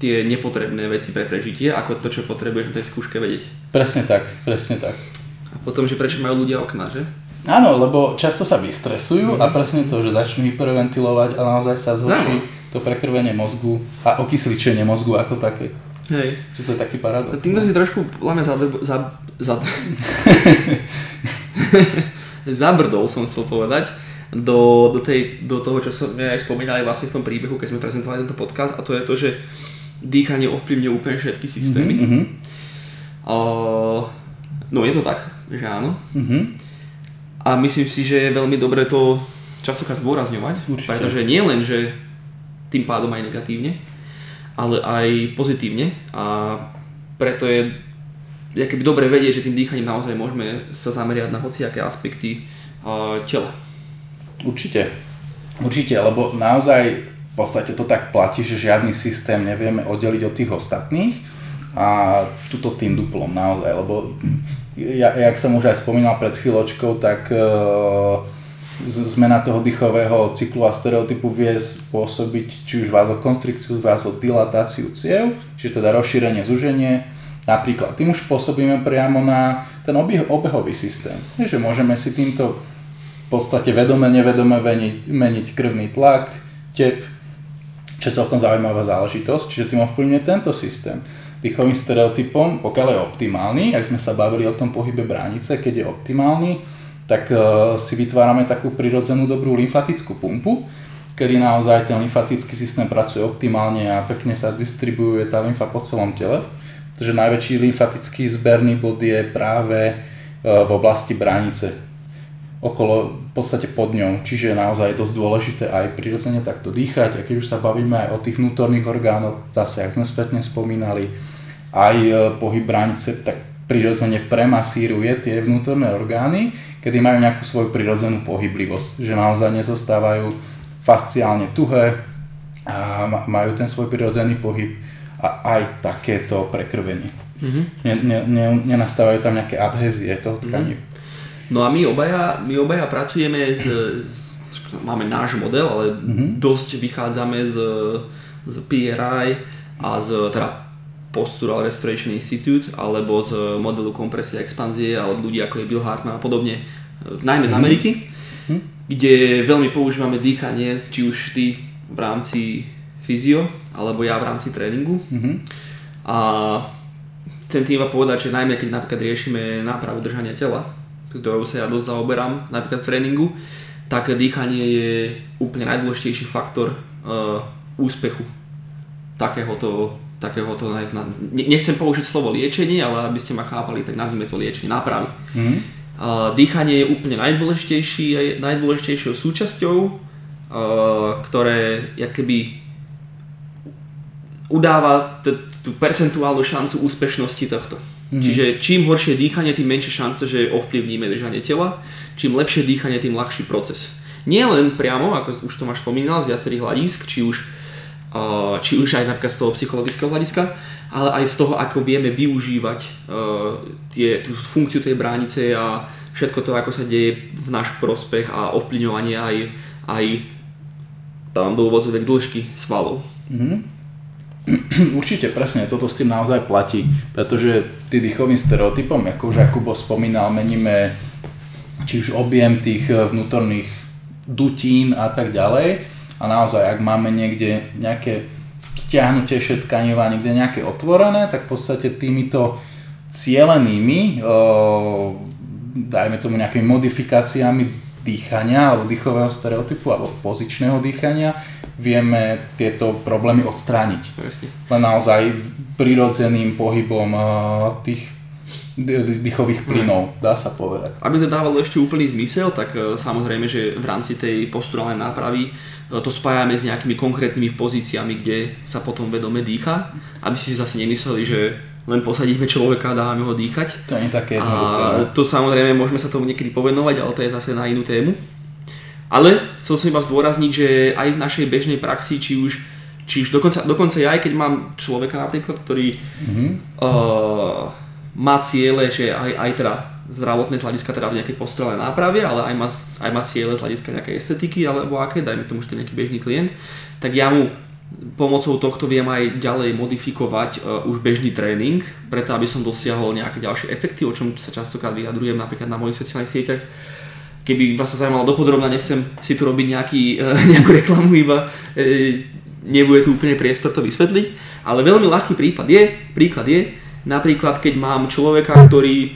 tie nepotrebné veci pre prežitie, ako to, čo potrebuješ na tej skúške vedieť. Presne tak, presne tak. A potom, že prečo majú ľudia okna, že? Áno, lebo často sa vystresujú a presne to, že začnú hyperventilovať a naozaj sa zhorší to prekrvenie mozgu a okysličenie mozgu ako také. Hej. Že to je taký paradox. Týmto si trošku, láme za, za, za, zabrdol som chcel povedať do, do, tej, do toho, čo sme aj spomínali vlastne v tom príbehu, keď sme prezentovali tento podcast a to je to, že dýchanie ovplyvňuje úplne všetky systémy. Mhm. Uh, no je to tak, že áno. Mhm. A myslím si, že je veľmi dobré to častokrát zdôrazňovať, Určite. pretože nie len, že tým pádom aj negatívne, ale aj pozitívne a preto je je keby dobre vedieť, že tým dýchaním naozaj môžeme sa zameriať na hociaké aspekty uh, tela. Určite. Určite, lebo naozaj v podstate to tak platí, že žiadny systém nevieme oddeliť od tých ostatných a tuto tým duplom naozaj, lebo ja, jak som už aj spomínal pred chvíľočkou, tak e, zmena toho dýchového cyklu a stereotypu vie spôsobiť či už vazokonstrikciu, vasodilatáciu ciev, čiže teda rozšírenie, zúženie, napríklad. Tým už pôsobíme priamo na ten obeh, obehový systém. Je, že môžeme si týmto v podstate vedome, nevedome meniť, meniť krvný tlak, tep, čo je celkom zaujímavá záležitosť, čiže tým ovplyvňuje tento systém. Dýchovým stereotypom, pokiaľ je optimálny, ak sme sa bavili o tom pohybe bránice, keď je optimálny, tak e, si vytvárame takú prirodzenú dobrú lymfatickú pumpu, kedy naozaj ten lymfatický systém pracuje optimálne a pekne sa distribuuje tá lymfa po celom tele. Takže najväčší lymfatický zberný bod je práve e, v oblasti bránice, okolo, v podstate pod ňou. Čiže naozaj je dosť dôležité aj prirodzene takto dýchať. A keď už sa bavíme aj o tých vnútorných orgánoch, zase, ak sme spätne spomínali, aj e, pohyb bránice, tak prirodzene premasíruje tie vnútorné orgány, kedy majú nejakú svoju prirodzenú pohyblivosť. Že naozaj nezostávajú fasciálne tuhé a ma- majú ten svoj prirodzený pohyb a aj takéto prekrvenie. Mhm. Ne, ne, ne, nenastávajú tam nejaké adhézie toho tkaniva. No a my obaja, my obaja pracujeme s, s máme náš model, ale dosť vychádzame z, z PRI a z teda Postural Restoration Institute alebo z modelu kompresie a expanzie a od ľudí ako je Bill Hartman a podobne, najmä z Ameriky, kde veľmi používame dýchanie, či už ty v rámci fyzio, alebo ja v rámci tréningu. A chcem tým iba povedať, že najmä keď napríklad riešime nápravu držania tela, ktorou sa ja dosť zaoberám, napríklad v tréningu, tak dýchanie je úplne najdôležitejší faktor uh, úspechu takéhoto, takéhoto ne- nechcem použiť slovo liečenie, ale aby ste ma chápali, tak nazvime to liečenie, nápravy. Mhm. Uh, dýchanie je úplne najdôležitejší, najdôležitejšou súčasťou, uh, ktoré keby udáva t- tú percentuálnu šancu úspešnosti tohto. Mm-hmm. Čiže čím horšie dýchanie, tým menšie šance, že ovplyvníme držanie tela. Čím lepšie dýchanie, tým ľahší proces. Nie len priamo, ako už to máš spomínal, z viacerých hľadisk, či už, uh, či už aj napríklad z toho psychologického hľadiska, ale aj z toho, ako vieme využívať uh, tie, tú funkciu tej bránice a všetko to, ako sa deje v náš prospech a ovplyvňovanie aj, aj tam do dĺžky svalov. Určite presne, toto s tým naozaj platí, pretože tým dýchovým stereotypom, ako už Jakubo spomínal, meníme či už objem tých e, vnútorných dutín a tak ďalej. A naozaj, ak máme niekde nejaké stiahnutejšie tkaniva, niekde nejaké otvorené, tak v podstate týmito cielenými, e, dajme tomu nejakými modifikáciami dýchania alebo dýchového stereotypu alebo pozičného dýchania vieme tieto problémy odstrániť. Presne. Len naozaj prirodzeným pohybom eh, tých dýchových plynov, dá sa povedať. Aby to dávalo ešte úplný zmysel, tak e, samozrejme, že v rámci tej posturálnej nápravy e, to spájame s nejakými konkrétnymi pozíciami, kde sa potom vedome dýcha, aby si zase nemysleli, že len posadíme človeka a dávame ho dýchať. To je také jednoduché. A to samozrejme môžeme sa tomu niekedy povenovať, ale to je zase na inú tému. Ale chcel som iba zdôrazniť, že aj v našej bežnej praxi, či už, či už dokonca, dokonca ja aj keď mám človeka napríklad, ktorý Mhm. uh, má ciele, že aj, aj teda zdravotné z hľadiska teda v nejakej posturálnej náprave, ale aj má, aj má ciele z hľadiska nejakej estetiky alebo aké, dajme tomu, že to je nejaký bežný klient, tak ja mu pomocou tohto viem aj ďalej modifikovať uh, už bežný tréning, preto aby som dosiahol nejaké ďalšie efekty, o čom sa častokrát vyjadrujem napríklad na mojich sociálnych sieťach. Keby vás sa zaujímalo dopodrobne, nechcem si tu robiť nejaký, uh, nejakú reklamu, iba uh, nebude tu úplne priestor to vysvetliť, ale veľmi ľahký prípad je, príklad je, napríklad keď mám človeka, ktorý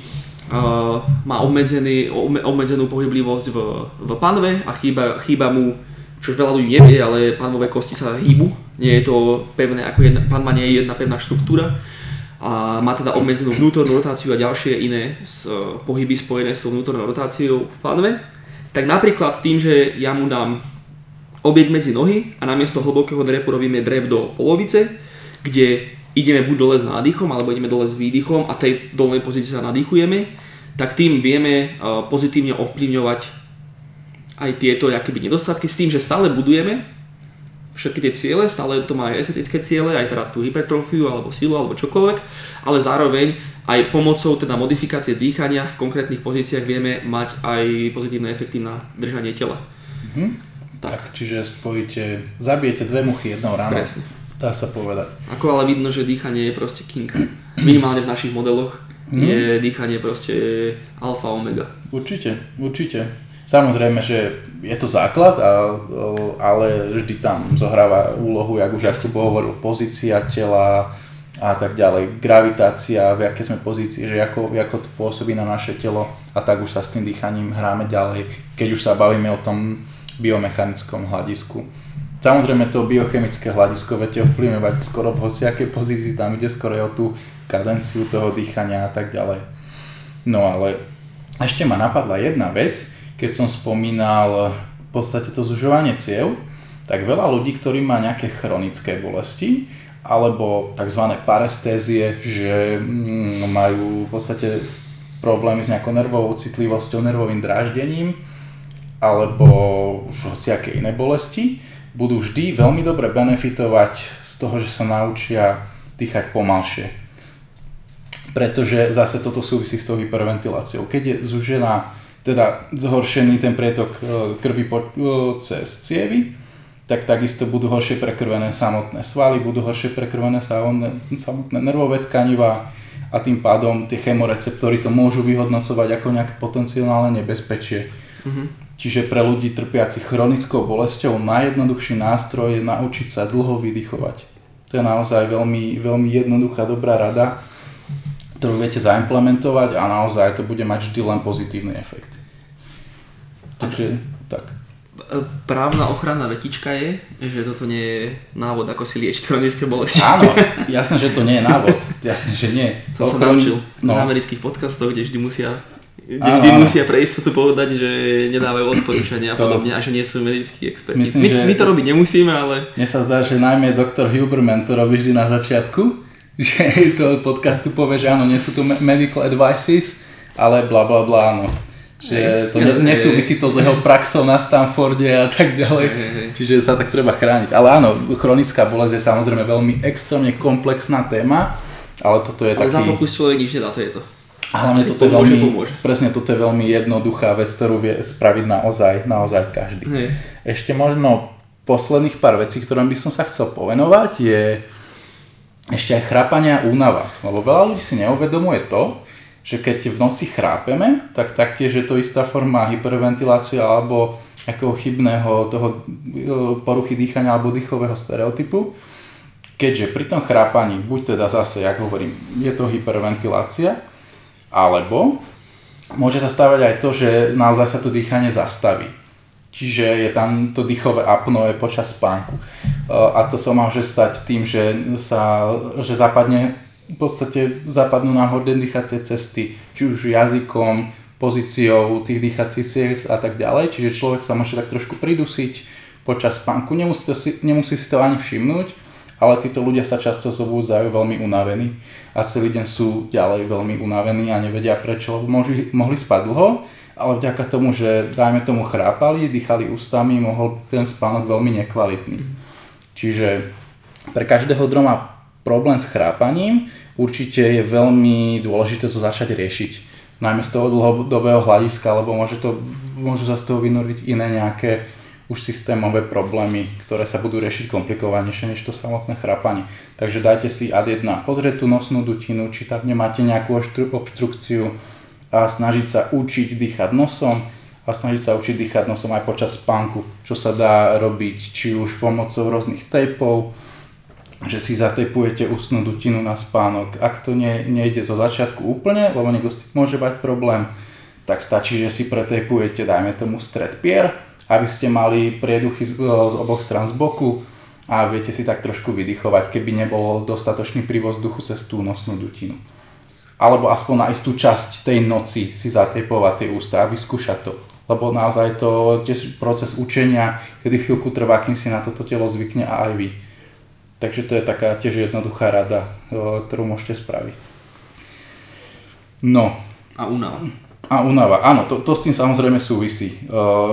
uh, má obmedzený, obmedzenú pohyblivosť v, v panve a chýba, chýba mu čo veľa ľudí nevie, ale panvové kosti sa hýbu. Nie je to pevné, ako jedna, panva nie je jedna pevná štruktúra a má teda obmedzenú vnútornú rotáciu a ďalšie iné uh, pohyby spojené s tou vnútornou rotáciou v panve. Tak napríklad tým, že ja mu dám objekt medzi nohy a namiesto hlbokého drepu robíme drep do polovice, kde ideme buď dole s nádychom, alebo ideme dole s výdychom a tej dolnej pozícii sa nadýchujeme, tak tým vieme uh, pozitívne ovplyvňovať aj tieto akoby nedostatky s tým, že stále budujeme všetky tie ciele, stále to má aj estetické ciele, aj teda tú hypertrofiu alebo silu alebo čokoľvek, ale zároveň aj pomocou teda modifikácie dýchania v konkrétnych pozíciách vieme mať aj pozitívne efekty na držanie tela. Mhm. Tak. tak, čiže spojíte, zabijete dve muchy jednou ráno. Presne. Dá sa povedať. Ako ale vidno, že dýchanie je proste king. Minimálne v našich modeloch mm. je dýchanie proste alfa omega. Určite, určite. Samozrejme, že je to základ, ale vždy tam zohráva úlohu, jak už Jakub hovoril, pozícia tela a tak ďalej, gravitácia, v aké sme pozícii, že ako, ako to pôsobí na naše telo a tak už sa s tým dýchaním hráme ďalej, keď už sa bavíme o tom biomechanickom hľadisku. Samozrejme to biochemické hľadisko viete ovplyvňovať skoro v hociakej pozícii, tam ide skoro o tú kadenciu toho dýchania a tak ďalej. No ale ešte ma napadla jedna vec, keď som spomínal v podstate to zužovanie ciev, tak veľa ľudí, ktorí má nejaké chronické bolesti, alebo tzv. parestézie, že mm, majú v podstate problémy s nejakou nervovou citlivosťou, nervovým dráždením, alebo už hociaké iné bolesti, budú vždy veľmi dobre benefitovať z toho, že sa naučia dýchať pomalšie. Pretože zase toto súvisí s tou hyperventiláciou. Keď je zužená teda zhoršený ten prietok e, krvi po, e, cez cievy, tak takisto budú horšie prekrvené samotné svaly, budú horšie prekrvené samotné nervové tkaniva a tým pádom tie chemoreceptory to môžu vyhodnocovať ako nejaké potenciálne nebezpečie. Mm-hmm. Čiže pre ľudí trpiacich chronickou bolesťou najjednoduchší nástroj je naučiť sa dlho vydychovať. To je naozaj veľmi, veľmi jednoduchá, dobrá rada, ktorú viete zaimplementovať a naozaj to bude mať vždy len pozitívny efekt. Takže tak. Právna ochranná vetička je, že toto nie je návod, ako si liečiť chronické bolesti. Áno, jasne, že to nie je návod. Jasne, že nie. To Ochron... som naučil no. z amerických podcastov, kde vždy musia kde vždy áno, musia pre istotu povedať, že nedávajú odporúčania a podobne a že nie sú medickí experti. Myslím, my, že... my to robiť nemusíme, ale... Mne sa zdá, že najmä doktor Huberman to robí vždy na začiatku, že to podcastu povie, že áno, nie sú to medical advices, ale bla bla bla, áno. Že to ne, nesúvisí to s jeho praxou na Stanforde a tak ďalej. Čiže sa tak treba chrániť. Ale áno, chronická bolesť je samozrejme veľmi extrémne komplexná téma, ale toto je ale taký... Ale za pokus človek nič nedá, to je to. A hlavne toto pomôže, je veľmi, pomôže. presne toto je veľmi jednoduchá vec, ktorú vie spraviť naozaj, naozaj každý. Hej. Ešte možno posledných pár vecí, ktorým by som sa chcel povenovať, je ešte aj chrápania a únava. Lebo veľa ľudí si neuvedomuje to, že keď v noci chrápeme, tak taktiež je to istá forma hyperventilácie alebo akého chybného toho e, poruchy dýchania alebo dýchového stereotypu. Keďže pri tom chrápaní, buď teda zase, jak hovorím, je to hyperventilácia, alebo môže sa stávať aj to, že naozaj sa to dýchanie zastaví. Čiže je tam to dýchové apnoe počas spánku. E, a to sa môže stať tým, že, sa, že zapadne v podstate zapadnú nám horné dýchacie cesty, či už jazykom, pozíciou tých dýchacích ciest a tak ďalej, čiže človek sa môže tak trošku pridusiť počas spánku, nemusí, si, nemusí si to ani všimnúť, ale títo ľudia sa často zobúdzajú veľmi unavení a celý deň sú ďalej veľmi unavení a nevedia prečo, mohli, mohli spať dlho, ale vďaka tomu, že dajme tomu chrápali, dýchali ústami, mohol ten spánok veľmi nekvalitný. Čiže pre každého, má problém s chrápaním, určite je veľmi dôležité to začať riešiť. najmä z toho dlhodobého hľadiska, lebo môže to, môžu sa z toho vynúriť iné nejaké už systémové problémy, ktoré sa budú riešiť komplikovanejšie než to samotné chrapanie. Takže dajte si ad 1 pozrieť tú nosnú dutinu, či tam nemáte nejakú obštrukciu a snažiť sa učiť dýchať nosom a snažiť sa učiť dýchať nosom aj počas spánku, čo sa dá robiť či už pomocou rôznych tejpov, že si zatejpujete ústnu dutinu na spánok. Ak to nie, nejde zo začiatku úplne, lebo niekto s tým môže mať problém, tak stačí, že si pretejpujete, dajme tomu stred pier, aby ste mali prieduchy z, z oboch strán z boku a viete si tak trošku vydychovať, keby nebol dostatočný prívoz vzduchu cez tú nosnú dutinu. Alebo aspoň na istú časť tej noci si zatejpovať tie ústa a vyskúšať to. Lebo naozaj to tiež proces učenia, kedy chvíľku trvá, kým si na toto telo zvykne a aj vy. Takže to je taká tiež jednoduchá rada, ktorú môžete spraviť. No. A únava. A únava, áno, to, to s tým samozrejme súvisí,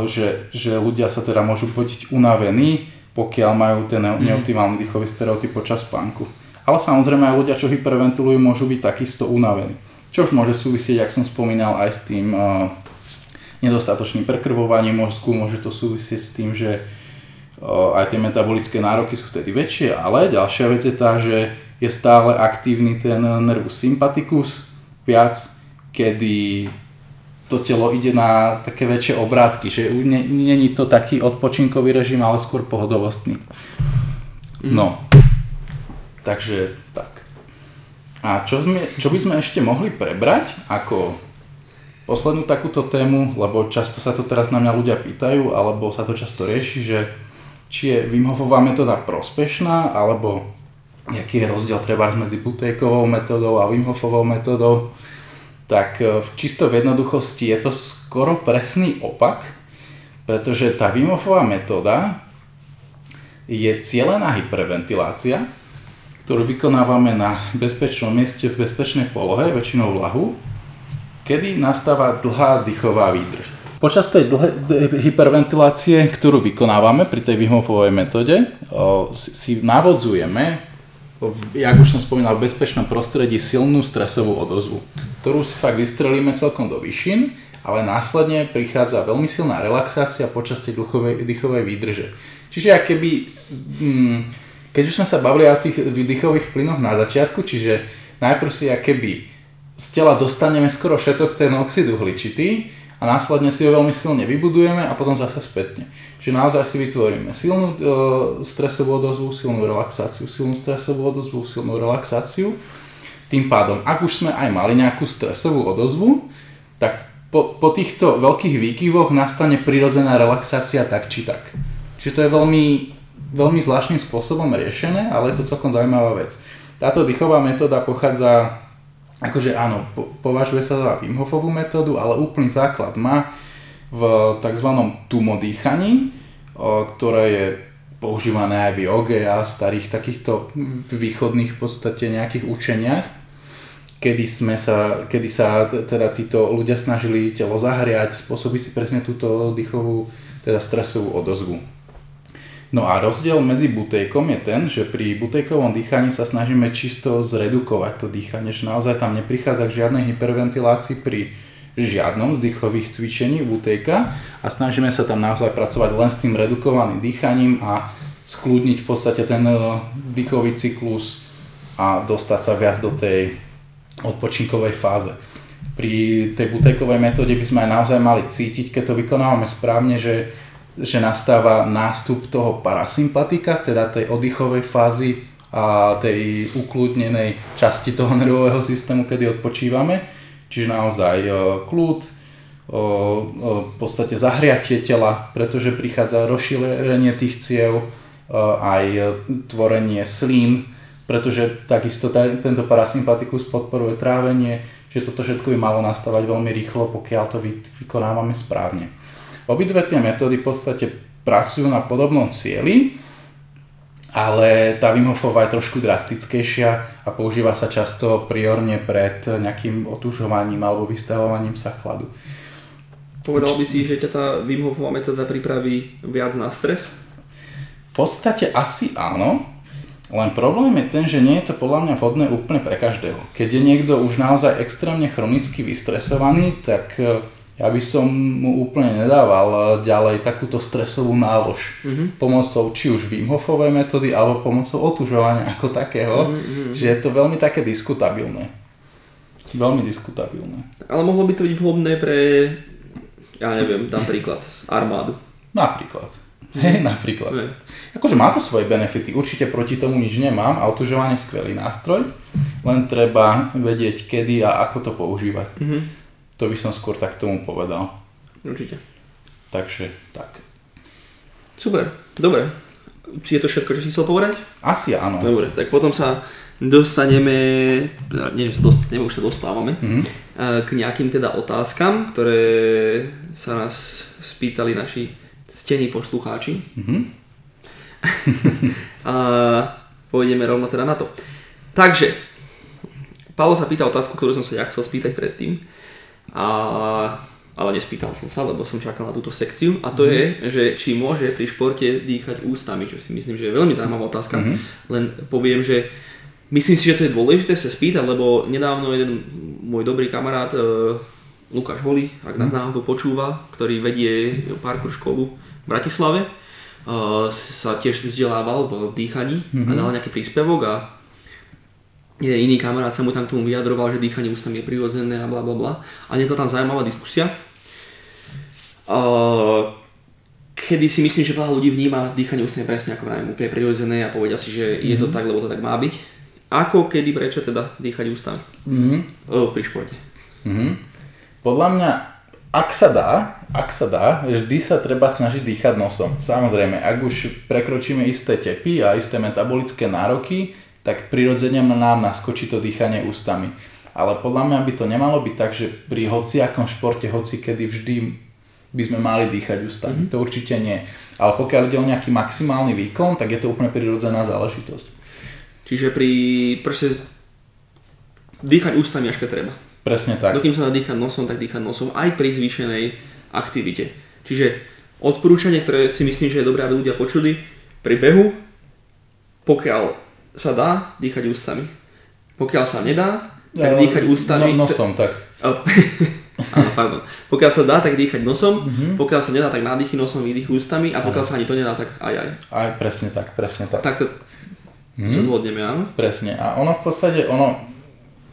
že, že ľudia sa teda môžu podiť unavení, pokiaľ majú ten mm. neoptimálny dýchový stereotyp počas spánku. Ale samozrejme aj ľudia, čo hyperventilujú, môžu byť takisto unavení. Čo už môže súvisieť, ak som spomínal, aj s tým nedostatočným prekrvovaním mozgu, môže to súvisieť s tým, že aj tie metabolické nároky sú vtedy väčšie, ale ďalšia vec je tá, že je stále aktívny ten nervus sympaticus viac, kedy to telo ide na také väčšie obrátky, že není to taký odpočinkový režim, ale skôr pohodovostný. Mm. No, takže tak. A čo, sme, čo by sme ešte mohli prebrať ako poslednú takúto tému, lebo často sa to teraz na mňa ľudia pýtajú, alebo sa to často rieši, že či je Wim Hofová metóda prospešná, alebo aký je rozdiel treba medzi Butejkovou metódou a Wim Hofovou metódou tak e, v čisto v jednoduchosti je to skoro presný opak, pretože tá Wimofová metóda je cieľená hyperventilácia, ktorú vykonávame na bezpečnom mieste v bezpečnej polohe, väčšinou v lahu, kedy nastáva dlhá dýchová výdrž. Počas tej dlhé, hyperventilácie, ktorú vykonávame pri tej Wimhofovej metóde, si navodzujeme jak už som spomínal, v bezpečnom prostredí silnú stresovú odozvu, ktorú si fakt vystrelíme celkom do výšin, ale následne prichádza veľmi silná relaxácia počas tej dýchovej, dýchovej výdrže. Čiže keby, mm, keď už sme sa bavili o tých dýchových plynoch na začiatku, čiže najprv si keby z tela dostaneme skoro všetok ten oxid uhličitý, a následne si ho veľmi silne vybudujeme a potom zase spätne. Čiže naozaj si vytvoríme silnú e, stresovú odozvu, silnú relaxáciu, silnú stresovú odozvu, silnú relaxáciu. Tým pádom, ak už sme aj mali nejakú stresovú odozvu, tak po, po týchto veľkých výkyvoch nastane prirodzená relaxácia tak či tak. Čiže to je veľmi, veľmi zvláštnym spôsobom riešené, ale je to celkom zaujímavá vec. Táto dýchová metóda pochádza akože áno, po, považuje sa za Wim Hofovú metódu, ale úplný základ má v tzv. tumodýchaní, ktoré je používané aj v joge a starých takýchto východných v podstate nejakých učeniach, kedy, sme sa, kedy sa teda títo ľudia snažili telo zahriať, spôsobiť si presne túto dýchovú, teda stresovú odozvu. No a rozdiel medzi butejkom je ten, že pri butejkovom dýchaní sa snažíme čisto zredukovať to dýchanie, že naozaj tam neprichádza k žiadnej hyperventilácii pri žiadnom z dýchových cvičení butejka a snažíme sa tam naozaj pracovať len s tým redukovaným dýchaním a skľudniť v podstate ten e, dýchový cyklus a dostať sa viac do tej odpočinkovej fáze. Pri tej butejkovej metóde by sme aj naozaj mali cítiť, keď to vykonávame správne, že že nastáva nástup toho parasympatika, teda tej oddychovej fázy a tej ukludnenej časti toho nervového systému, kedy odpočívame. Čiže naozaj e, kľud, e, e, v podstate zahriatie tela, pretože prichádza rozšírenie tých ciev, aj tvorenie slín, pretože takisto tento parasympatikus podporuje trávenie, že toto všetko by malo nastávať veľmi rýchlo, pokiaľ to vykonávame správne. Obidve tie metódy v podstate pracujú na podobnom cieli, ale tá Wim Hofová je trošku drastickejšia a používa sa často priorne pred nejakým otužovaním alebo vystavovaním sa chladu. Povedal by si, že ťa tá Wim Hofová metóda pripraví viac na stres? V podstate asi áno. Len problém je ten, že nie je to podľa mňa vhodné úplne pre každého. Keď je niekto už naozaj extrémne chronicky vystresovaný, tak e, ja by som mu úplne nedával e, ďalej takúto stresovú nálož mm-hmm. pomocou či už Wim Hofovej metódy alebo pomocou otužovania ako takého, mm-hmm. že je to veľmi také diskutabilné. Veľmi diskutabilné. Ale mohlo by to byť vhodné pre, ja neviem, dám príklad, armádu. Napríklad. Hej, napríklad. Hej. Akože má to svoje benefity, určite proti tomu nič nemám, autožovanie je skvelý nástroj, len treba vedieť kedy a ako to používať. Mm-hmm. To by som skôr tak tomu povedal. Určite. Takže tak. Super, dobre. Je to všetko, čo si chcel povedať? Asi áno. Dobre, tak potom sa dostaneme, nie že sa dostaneme, už sa dostávame, mm-hmm. k nejakým teda otázkam, ktoré sa nás spýtali naši stení poslucháči. Mm-hmm. a pôjdeme rovno teda na to. Takže, Paolo sa pýta otázku, ktorú som sa ja chcel spýtať predtým, a, ale nespýtal som sa, lebo som čakal na túto sekciu a to mm-hmm. je, že či môže pri športe dýchať ústami, čo si myslím, že je veľmi zaujímavá otázka. Mm-hmm. Len poviem, že myslím si, že to je dôležité sa spýtať, lebo nedávno jeden môj dobrý kamarát uh, Lukáš Holi, ak nás mm. náhodou počúva, ktorý vedie parkour školu v Bratislave, uh, sa tiež vzdelával v dýchaní mm-hmm. a mhm. dal nejaký príspevok a jeden iný kamarát sa mu tam k tomu vyjadroval, že dýchanie ústami je prirodzené a bla bla bla. A je to tam zaujímavá diskusia. Uh, kedy si myslím, že veľa ľudí vníma dýchanie ústami presne ako vrajím úplne prirodzené a povedia si, že mm-hmm. je to mhm. tak, lebo to tak má byť. Ako, kedy, prečo teda dýchať ústami? Mm-hmm. Uh, pri športe. Mm-hmm. Podľa mňa, ak sa dá, ak sa dá, vždy sa treba snažiť dýchať nosom. Samozrejme, ak už prekročíme isté tepy a isté metabolické nároky, tak prirodzene nám naskočí to dýchanie ústami. Ale podľa mňa by to nemalo byť tak, že pri hociakom športe, hoci kedy vždy by sme mali dýchať ústami. Mm-hmm. To určite nie. Ale pokiaľ ide o nejaký maximálny výkon, tak je to úplne prirodzená záležitosť. Čiže pri proste dýchať ústami až keď treba. Presne tak. Dokým sa dá dýchať nosom, tak dýchať nosom aj pri zvýšenej aktivite. Čiže odporúčanie, ktoré si myslím, že je dobré, aby ľudia počuli, pri behu, pokiaľ sa dá, dýchať ústami. Pokiaľ sa nedá, tak dýchať ústami. No, nosom, tak. Áno, pardon. Pokiaľ sa dá, tak dýchať nosom, mm-hmm. pokiaľ sa nedá, tak nádychy nosom, výdych ústami a pokiaľ sa ani to nedá, tak aj aj. Aj presne tak, presne tak. Tak to mm-hmm. sa zvodneme, áno? Presne. A ono v podstate, ono,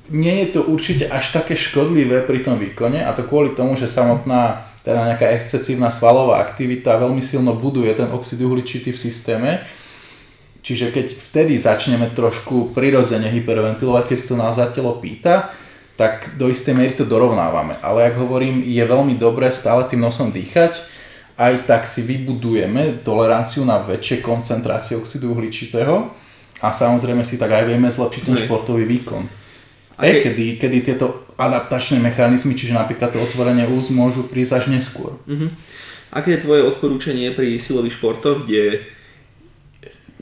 nie je to určite až také škodlivé pri tom výkone a to kvôli tomu, že samotná teda nejaká excesívna svalová aktivita veľmi silno buduje ten oxid uhličitý v systéme. Čiže keď vtedy začneme trošku prirodzene hyperventilovať, keď sa to naozaj telo pýta, tak do istej miery to dorovnávame. Ale ak hovorím, je veľmi dobré stále tým nosom dýchať, aj tak si vybudujeme toleranciu na väčšie koncentrácie oxidu uhličitého a samozrejme si tak aj vieme zlepšiť ten športový výkon. Hej, kedy, kedy tieto adaptačné mechanizmy, čiže napríklad to otvorenie úst, môžu prísť až neskôr. Uh-huh. Aké je tvoje odporúčanie pri silových športoch, kde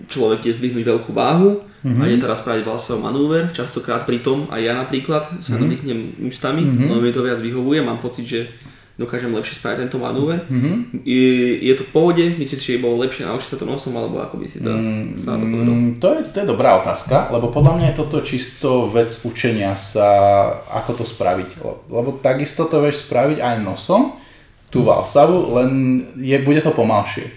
človek je zdvihnúť veľkú váhu uh-huh. a je teraz spraviť valsový manúver, častokrát pri tom, aj ja napríklad sa uh-huh. nadýchnem ústami, uh-huh. lebo mi to viac vyhovuje, mám pocit, že dokážem lepšie spraviť tento manúver. Mm-hmm. Je, je to v pohode? Myslíš, že bolo lepšie naučiť sa to nosom, alebo ako by si to, mm, sa to mm, to, je, to je dobrá otázka, lebo podľa mňa je toto čisto vec učenia sa, ako to spraviť. Lebo takisto to vieš spraviť aj nosom, tú valsavu, len je, bude to pomalšie.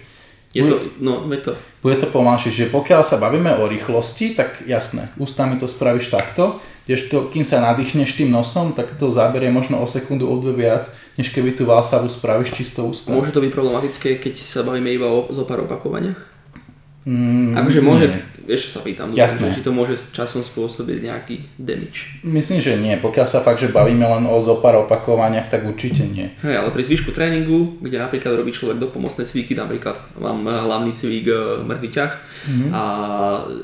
Je bude, to, no, je to. Bude to pomalšie, že pokiaľ sa bavíme o rýchlosti, tak jasné, ústami to spravíš takto, kdežto kým sa nadýchneš tým nosom, tak to zaberie možno o sekundu, o dve viac, než keby tú valsavu spravíš čisto ústami. Môže to byť problematické, keď sa bavíme iba o zopár opakovaniach? Mm, akože môže, nie. vieš sa pýtam, Jasné. či to môže časom spôsobiť nejaký damage. Myslím, že nie. Pokiaľ sa fakt, že bavíme len o zopár opakovaniach, tak určite nie. Hej, ale pri zvyšku tréningu, kde napríklad robí človek dopomocné cviky, napríklad mám hlavný cvik e, mŕtvy ťah mm-hmm. a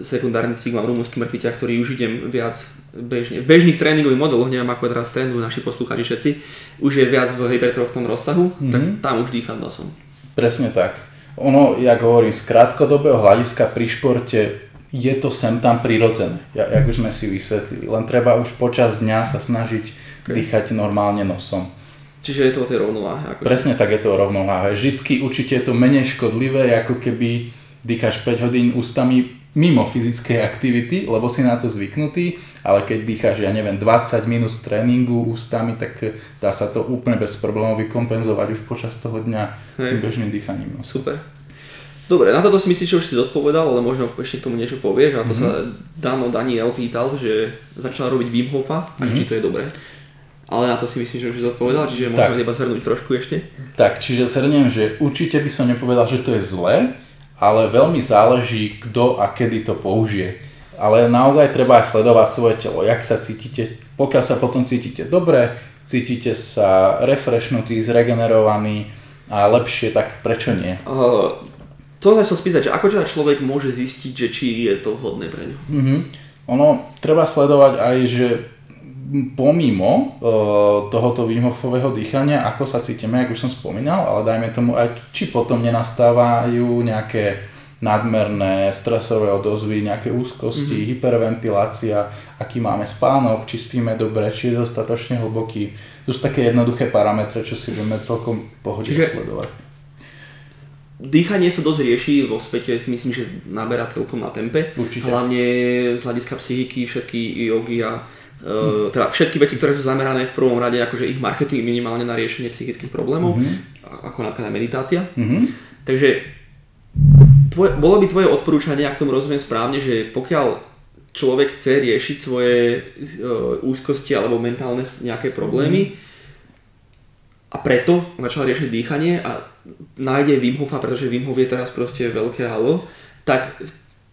sekundárny cvik mám rumúnsky mŕtvy ťah, ktorý už idem viac bežne. V bežných tréningových modeloch, neviem ako teraz trénujú naši poslucháči všetci, už je viac v hypertrofnom rozsahu, mm-hmm. tak tam už dýcham nosom. Presne tak ono, jak hovorím, z krátkodobého hľadiska pri športe je to sem tam prirodzené, jak už sme si vysvetlili. Len treba už počas dňa sa snažiť okay. dýchať normálne nosom. Čiže je to o tej rovnováhe. Akože. Presne tak je to o rovnováhe. Vždycky určite je to menej škodlivé, ako keby dýcháš 5 hodín ústami mimo fyzickej aktivity, lebo si na to zvyknutý, ale keď dýcháš, ja neviem, 20 minút z tréningu ústami, tak dá sa to úplne bez problémov vykompenzovať už počas toho dňa Hej. bežným dýchaním. Super. Dobre, na toto si myslíš, že už si zodpovedal, ale možno ešte k tomu niečo povieš. A to sa Dano Daniel pýtal, že začal robiť Wim Hofa a či to je dobré. Ale na to si myslím, že už zodpovedal, čiže Tak. môžeme iba zhrnúť trošku ešte. Tak, čiže zhrniem, že určite by som nepovedal, že to je zlé, ale veľmi záleží, kto a kedy to použije. Ale naozaj treba aj sledovať svoje telo, jak sa cítite. Pokiaľ sa potom cítite dobre, cítite sa refreshnutí, zregenerovaní a lepšie, tak prečo nie? Uh, to sa chcem spýtať, že ako teda človek môže zistiť, že či je to vhodné pre ňu? Mhm. Ono, treba sledovať aj, že pomimo e, tohoto Wim Hofového dýchania, ako sa cítime, ako už som spomínal, ale dajme tomu aj, či potom nenastávajú nejaké nadmerné stresové odozvy, nejaké úzkosti, mm-hmm. hyperventilácia, aký máme spánok, či spíme dobre, či je dostatočne hlboký. To sú také jednoduché parametre, čo si vieme celkom pohode Čiže- sledovať. Dýchanie sa dosť rieši vo svete, si myslím, že naberá celkom na tempe. Určite. Hlavne z hľadiska psychiky, všetky jogy a uh, teda všetky veci, ktoré sú zamerané v prvom rade, akože ich marketing minimálne na riešenie psychických problémov, a- ako napríklad meditácia. Mhm. Takže tvoje, bolo by tvoje odporúčanie, ak tomu rozumiem správne, že pokiaľ človek chce riešiť svoje uh, úzkosti alebo mentálne nejaké problémy a preto začal riešiť dýchanie a nájde Wim Hofa, pretože Wim Hof je teraz proste veľké halo, tak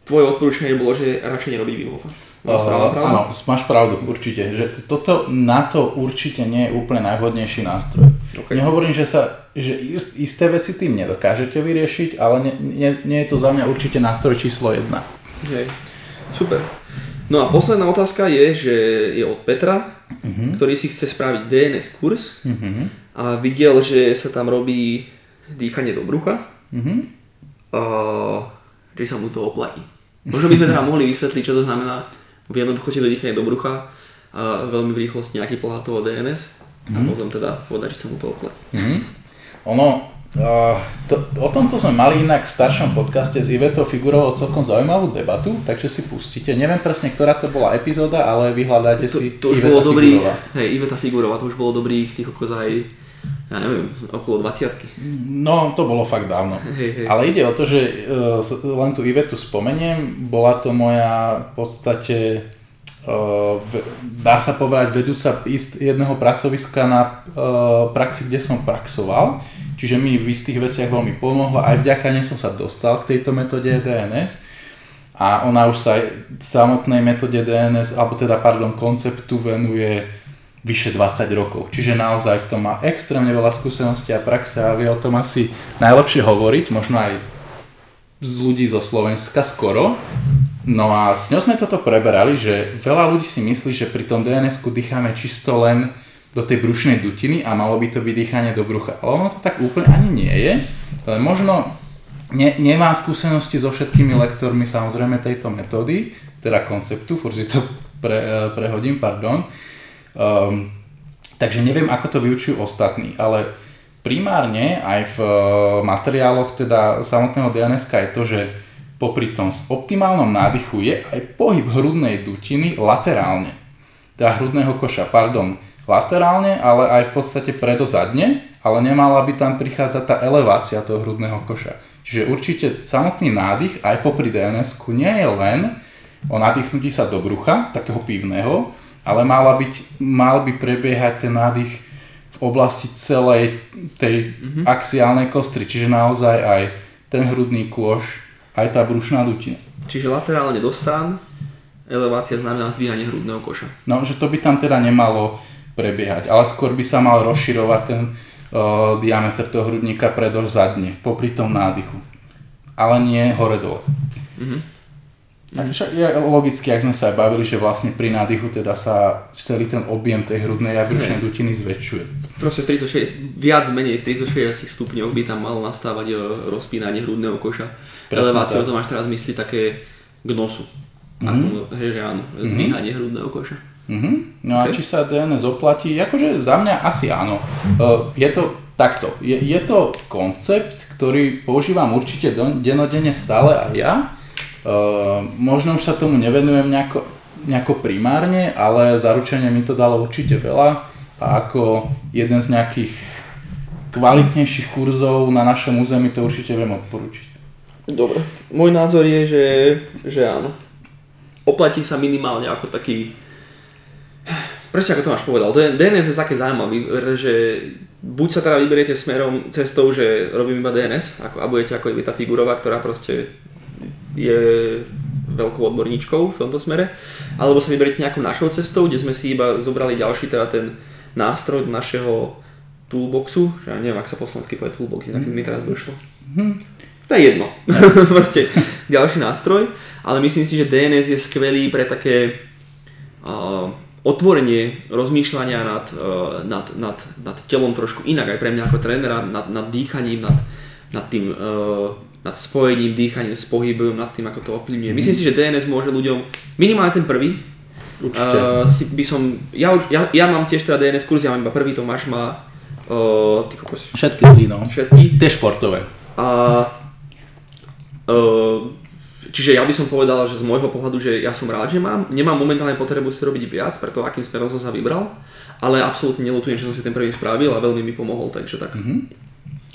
tvoje odporúčanie bolo, že radšej nerobí Wim Hofa. Uh, pravdu? áno, máš pravdu, určite. Že toto na to určite nie je úplne najvhodnejší nástroj. Ok. Nehovorím, že, sa, že ist, isté veci tým nedokážete vyriešiť, ale nie, nie, nie je to za mňa určite nástroj číslo jedna. Hej. Super. No a posledná otázka je, že je od Petra, ktorý si chce spraviť DNS kurz a videl, že sa tam robí dýchanie do brucha Mhm. a že sa mu to oplatí. Možno by sme teda mohli vysvetliť, čo to znamená v jednoduchosti to dýchanie do brucha a veľmi v rýchlosti nejaký pohľad DNS a potom teda povedať, že sa mu to oplatí. Mhm. Ono, uh, to, o tomto sme mali inak v staršom podcaste s Ivetou figurovalo celkom zaujímavú debatu, takže si pustíte. Neviem presne, ktorá to bola epizóda, ale vyhľadáte To, si to už Iveta bolo dobrý, Figurová. hej, Iveta Figurová, to už bolo dobrých tých okolo aj, ja neviem, okolo 20 No, to bolo fakt dávno. Hej, hej. Ale ide o to, že s- len tú Ivetu spomeniem, bola to moja v podstate, v, dá sa povedať, vedúca ist, jedného pracoviska na uh, praxi, kde som praxoval. Čiže mi v istých veciach veľmi pomohla, aj vďaka nej som sa dostal k tejto metóde DNS. A ona už sa aj samotnej metóde DNS, alebo teda, pardon, konceptu venuje vyše 20 rokov. Čiže naozaj v tom má extrémne veľa skúseností a praxe a vie o tom asi najlepšie hovoriť, možno aj z ľudí zo Slovenska skoro. No a s ňou sme toto preberali, že veľa ľudí si myslí, že pri tom DNS-ku dýchame čisto len do tej brušnej dutiny a malo by to byť dýchanie do brucha. Ale ono to tak úplne ani nie je. Ale možno ne, nemám skúsenosti so všetkými lektormi samozrejme tejto metódy, teda konceptu, furt si to pre, eh, prehodím, pardon. Um, takže neviem, ako to vyučujú ostatní, ale primárne aj v eh, materiáloch teda samotného DNS je to, že popri tom optimálnom nádychu je aj pohyb hrudnej dutiny laterálne. Teda hrudného koša, pardon, laterálne, ale aj v podstate predozadne, ale nemala by tam prichádzať tá elevácia toho hrudného koša. Čiže určite samotný nádych aj popri dns nie je len o nadýchnutí sa do brucha, takého pivného, ale mala byť, mal by prebiehať ten nádych v oblasti celej tej axiálnej kostry, čiže naozaj aj ten hrudný kôž, aj tá brušná dutina. Čiže laterálne do strán, elevácia znamená zdvíhanie hrudného koša. No, že to by tam teda nemalo prebiehať, ale skôr by sa mal rozširovať ten uh, diameter toho hrudníka predo zadne, popri tom nádychu. Ale nie hore-dole. Takže je logicky, ak sme sa aj bavili, že vlastne pri nádychu teda sa celý ten objem tej hrudnej a brušnej dutiny zväčšuje. Proste v 36, viac menej v 360 stupňoch by tam malo nastávať e, rozpínanie hrudného koša. Presne Eleváciu tak. to máš teraz mysli také k nosu. A k tomu, hej, že áno, zdvíhanie hrudného koša. Mhm. No a Ok. či sa DNS oplatí? Akože za mňa asi áno. Uh, je to takto, je, je to koncept, ktorý používam určite do, denodenne stále aj ja. Uh, možno už sa tomu nevenujem nejako, nejako primárne, ale zaručenie mi to dalo určite veľa a ako jeden z nejakých kvalitnejších kurzov na našom území to určite viem odporučiť. Dobre, môj názor je, že, že áno. Oplatí sa minimálne ako taký presne ako to máš povedal, DNS je také zaujímavý, že buď sa teda vyberiete smerom cestou, že robím iba DNS ako, a budete ako Evita Figurová, ktorá proste je veľkou odborníčkou v tomto smere, alebo sa vyberiete nejakou našou cestou, kde sme si iba zobrali ďalší teda ten nástroj našeho toolboxu, že ja neviem, ak sa po slovensky povie toolbox, tak mi teraz došlo. To je jedno. Proste ďalší nástroj, ale myslím si, že DNS je skvelý pre také uh, otvorenie rozmýšľania nad, uh, nad, nad, nad telom trošku inak, aj pre mňa ako trénera, nad, nad dýchaním, nad, nad tým uh, nad spojením, dýchaním s pohybom, nad tým, ako to ovplyvňuje. Mm. Myslím si, že DNS môže ľuďom, minimálne ten prvý, Uh, si by som, ja, ja, ja mám tiež teda DNS kurz, ja mám iba prvý, Tomáš má uh, ty kokos. Všetky tri, no. Všetky. Tie športové. A uh, Čiže ja by som povedal, že z môjho pohľadu, že ja som rád, že mám. Nemám momentálne potrebu si robiť viac, preto akým smerom som sa vybral, ale absolútne nelutujem, že som si ten prvý spravil a veľmi mi pomohol, takže tak. Mm-hmm.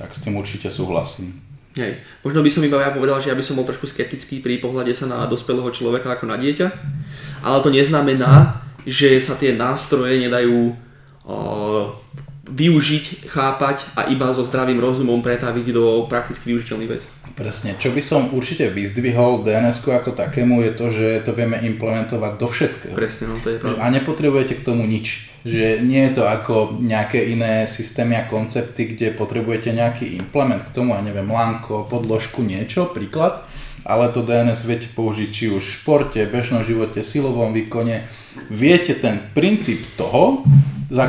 Tak s tým určite súhlasím. Hej. Možno by som iba ja povedal, že ja by som bol trošku skeptický pri pohľade sa na dospelého človeka ako na dieťa, ale to neznamená, že sa tie nástroje nedajú uh, využiť, chápať a iba so zdravým rozumom pretaviť do prakticky využiteľných vecí. Presne. Čo by som určite vyzdvihol dns ako takému je to, že to vieme implementovať do všetkého. Presne, no to je pravda. A nepotrebujete k tomu nič. Že nie je to ako nejaké iné systémy a koncepty, kde potrebujete nejaký implement k tomu, ja neviem, lanko, podložku, niečo, príklad. Ale to DNS viete použiť či už v športe, bežnom živote, silovom výkone. Viete ten princíp toho za,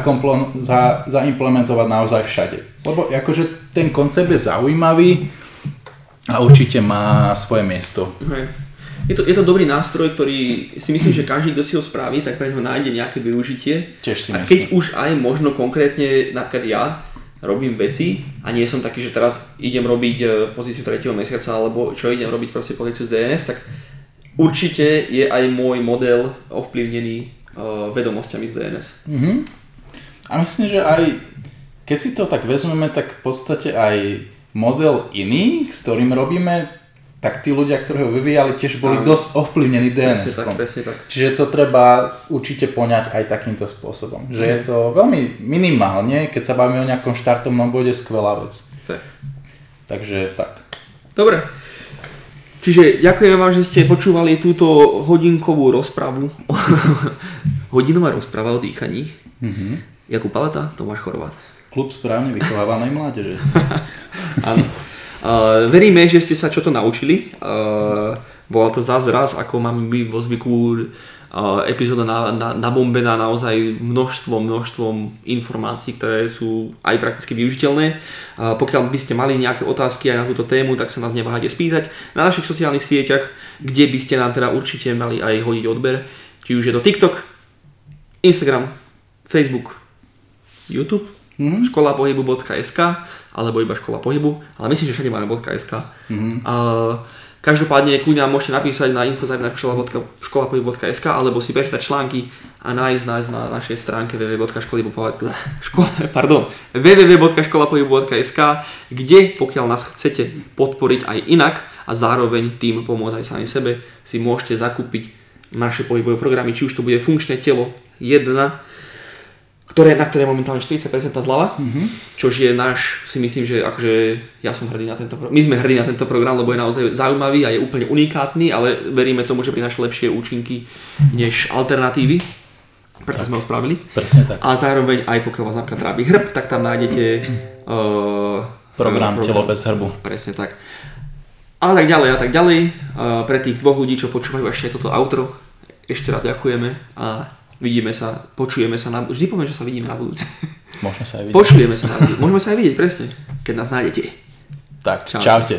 zaimplementovať naozaj všade. Lebo akože ten koncept je zaujímavý, a určite má svoje miesto. Hej. Je to, je to dobrý nástroj, ktorý si myslím, že každý, kto si ho spraví, tak pre neho nájde nejaké využitie. Tiež si a keď už aj možno konkrétne, napríklad ja, robím veci a nie som taký, že teraz idem robiť e, pozíciu 3. mesiaca alebo čo idem robiť proste pozíciu z DNS, tak určite je aj môj model ovplyvnený uh, vedomosťami z DNS. Mm-hmm. A myslím, že aj keď si to tak vezmeme, tak v podstate aj model iný, s ktorým robíme, tak tí ľudia, ktorí ho vyvíjali, tiež boli Áno. dosť ovplyvnení DNS. Presne tak, presne tak. Čiže to treba určite poňať aj takýmto spôsobom. Že je to veľmi minimálne, keď sa bavíme o nejakom štartovnom bode, skvelá vec. Tak. Takže tak. Dobre. Čiže ďakujem vám, že ste počúvali túto hodinkovú rozpravu. Hodinová rozprava o dýchaní. Mm-hmm. Jakub Paleta, Tomáš Chorvát. Klub správne vychovávanej mládeže. Áno. Uh, veríme, že ste sa čo to naučili. Uh, bola to zás raz, ako máme my vo zvyku uh, epizóda na, na, nabombená naozaj množstvom, množstvom informácií, ktoré sú aj prakticky využiteľné. Uh, pokiaľ by ste mali nejaké otázky aj na túto tému, tak sa nás neváhajte spýtať na našich sociálnych sieťach, kde by ste nám teda určite mali aj hodiť odber. Či už je to TikTok, Instagram, Facebook, YouTube mm-hmm. škola pohybu.sk alebo iba škola pohybu, ale myslím, že všade máme .sk. Mm-hmm. A, každopádne kľudne môžete napísať na info.školapohybu.sk alebo si prečítať články a nájsť nás na našej stránke www.školapohybu.sk kde pokiaľ nás chcete podporiť aj inak a zároveň tým pomôcť aj sami sebe, si môžete zakúpiť naše pohybové programy, či už to bude funkčné telo 1, ktoré, na ktoré je momentálne 40% zľava, mm-hmm. čož je náš, si myslím, že akože ja som hrdý na tento program, my sme hrdí na tento program, lebo je naozaj zaujímavý a je úplne unikátny, ale veríme tomu, že prináša lepšie účinky než alternatívy, preto tak. sme ho spravili. Presne tak. A zároveň aj pokiaľ vás napríklad trápi hrb, tak tam nájdete uh, program, program Telo bez hrbu. Presne tak. A tak ďalej a tak ďalej. Uh, pre tých dvoch ľudí, čo počúvajú ešte toto outro, ešte raz ďakujeme a Vidíme sa, počujeme sa na Vždy poviem, že sa vidíme na budúce. Môžeme sa aj vidieť. Počujeme sa na budúce. Môžeme sa aj vidieť, presne. Keď nás nájdete. Tak, čaute. čaute.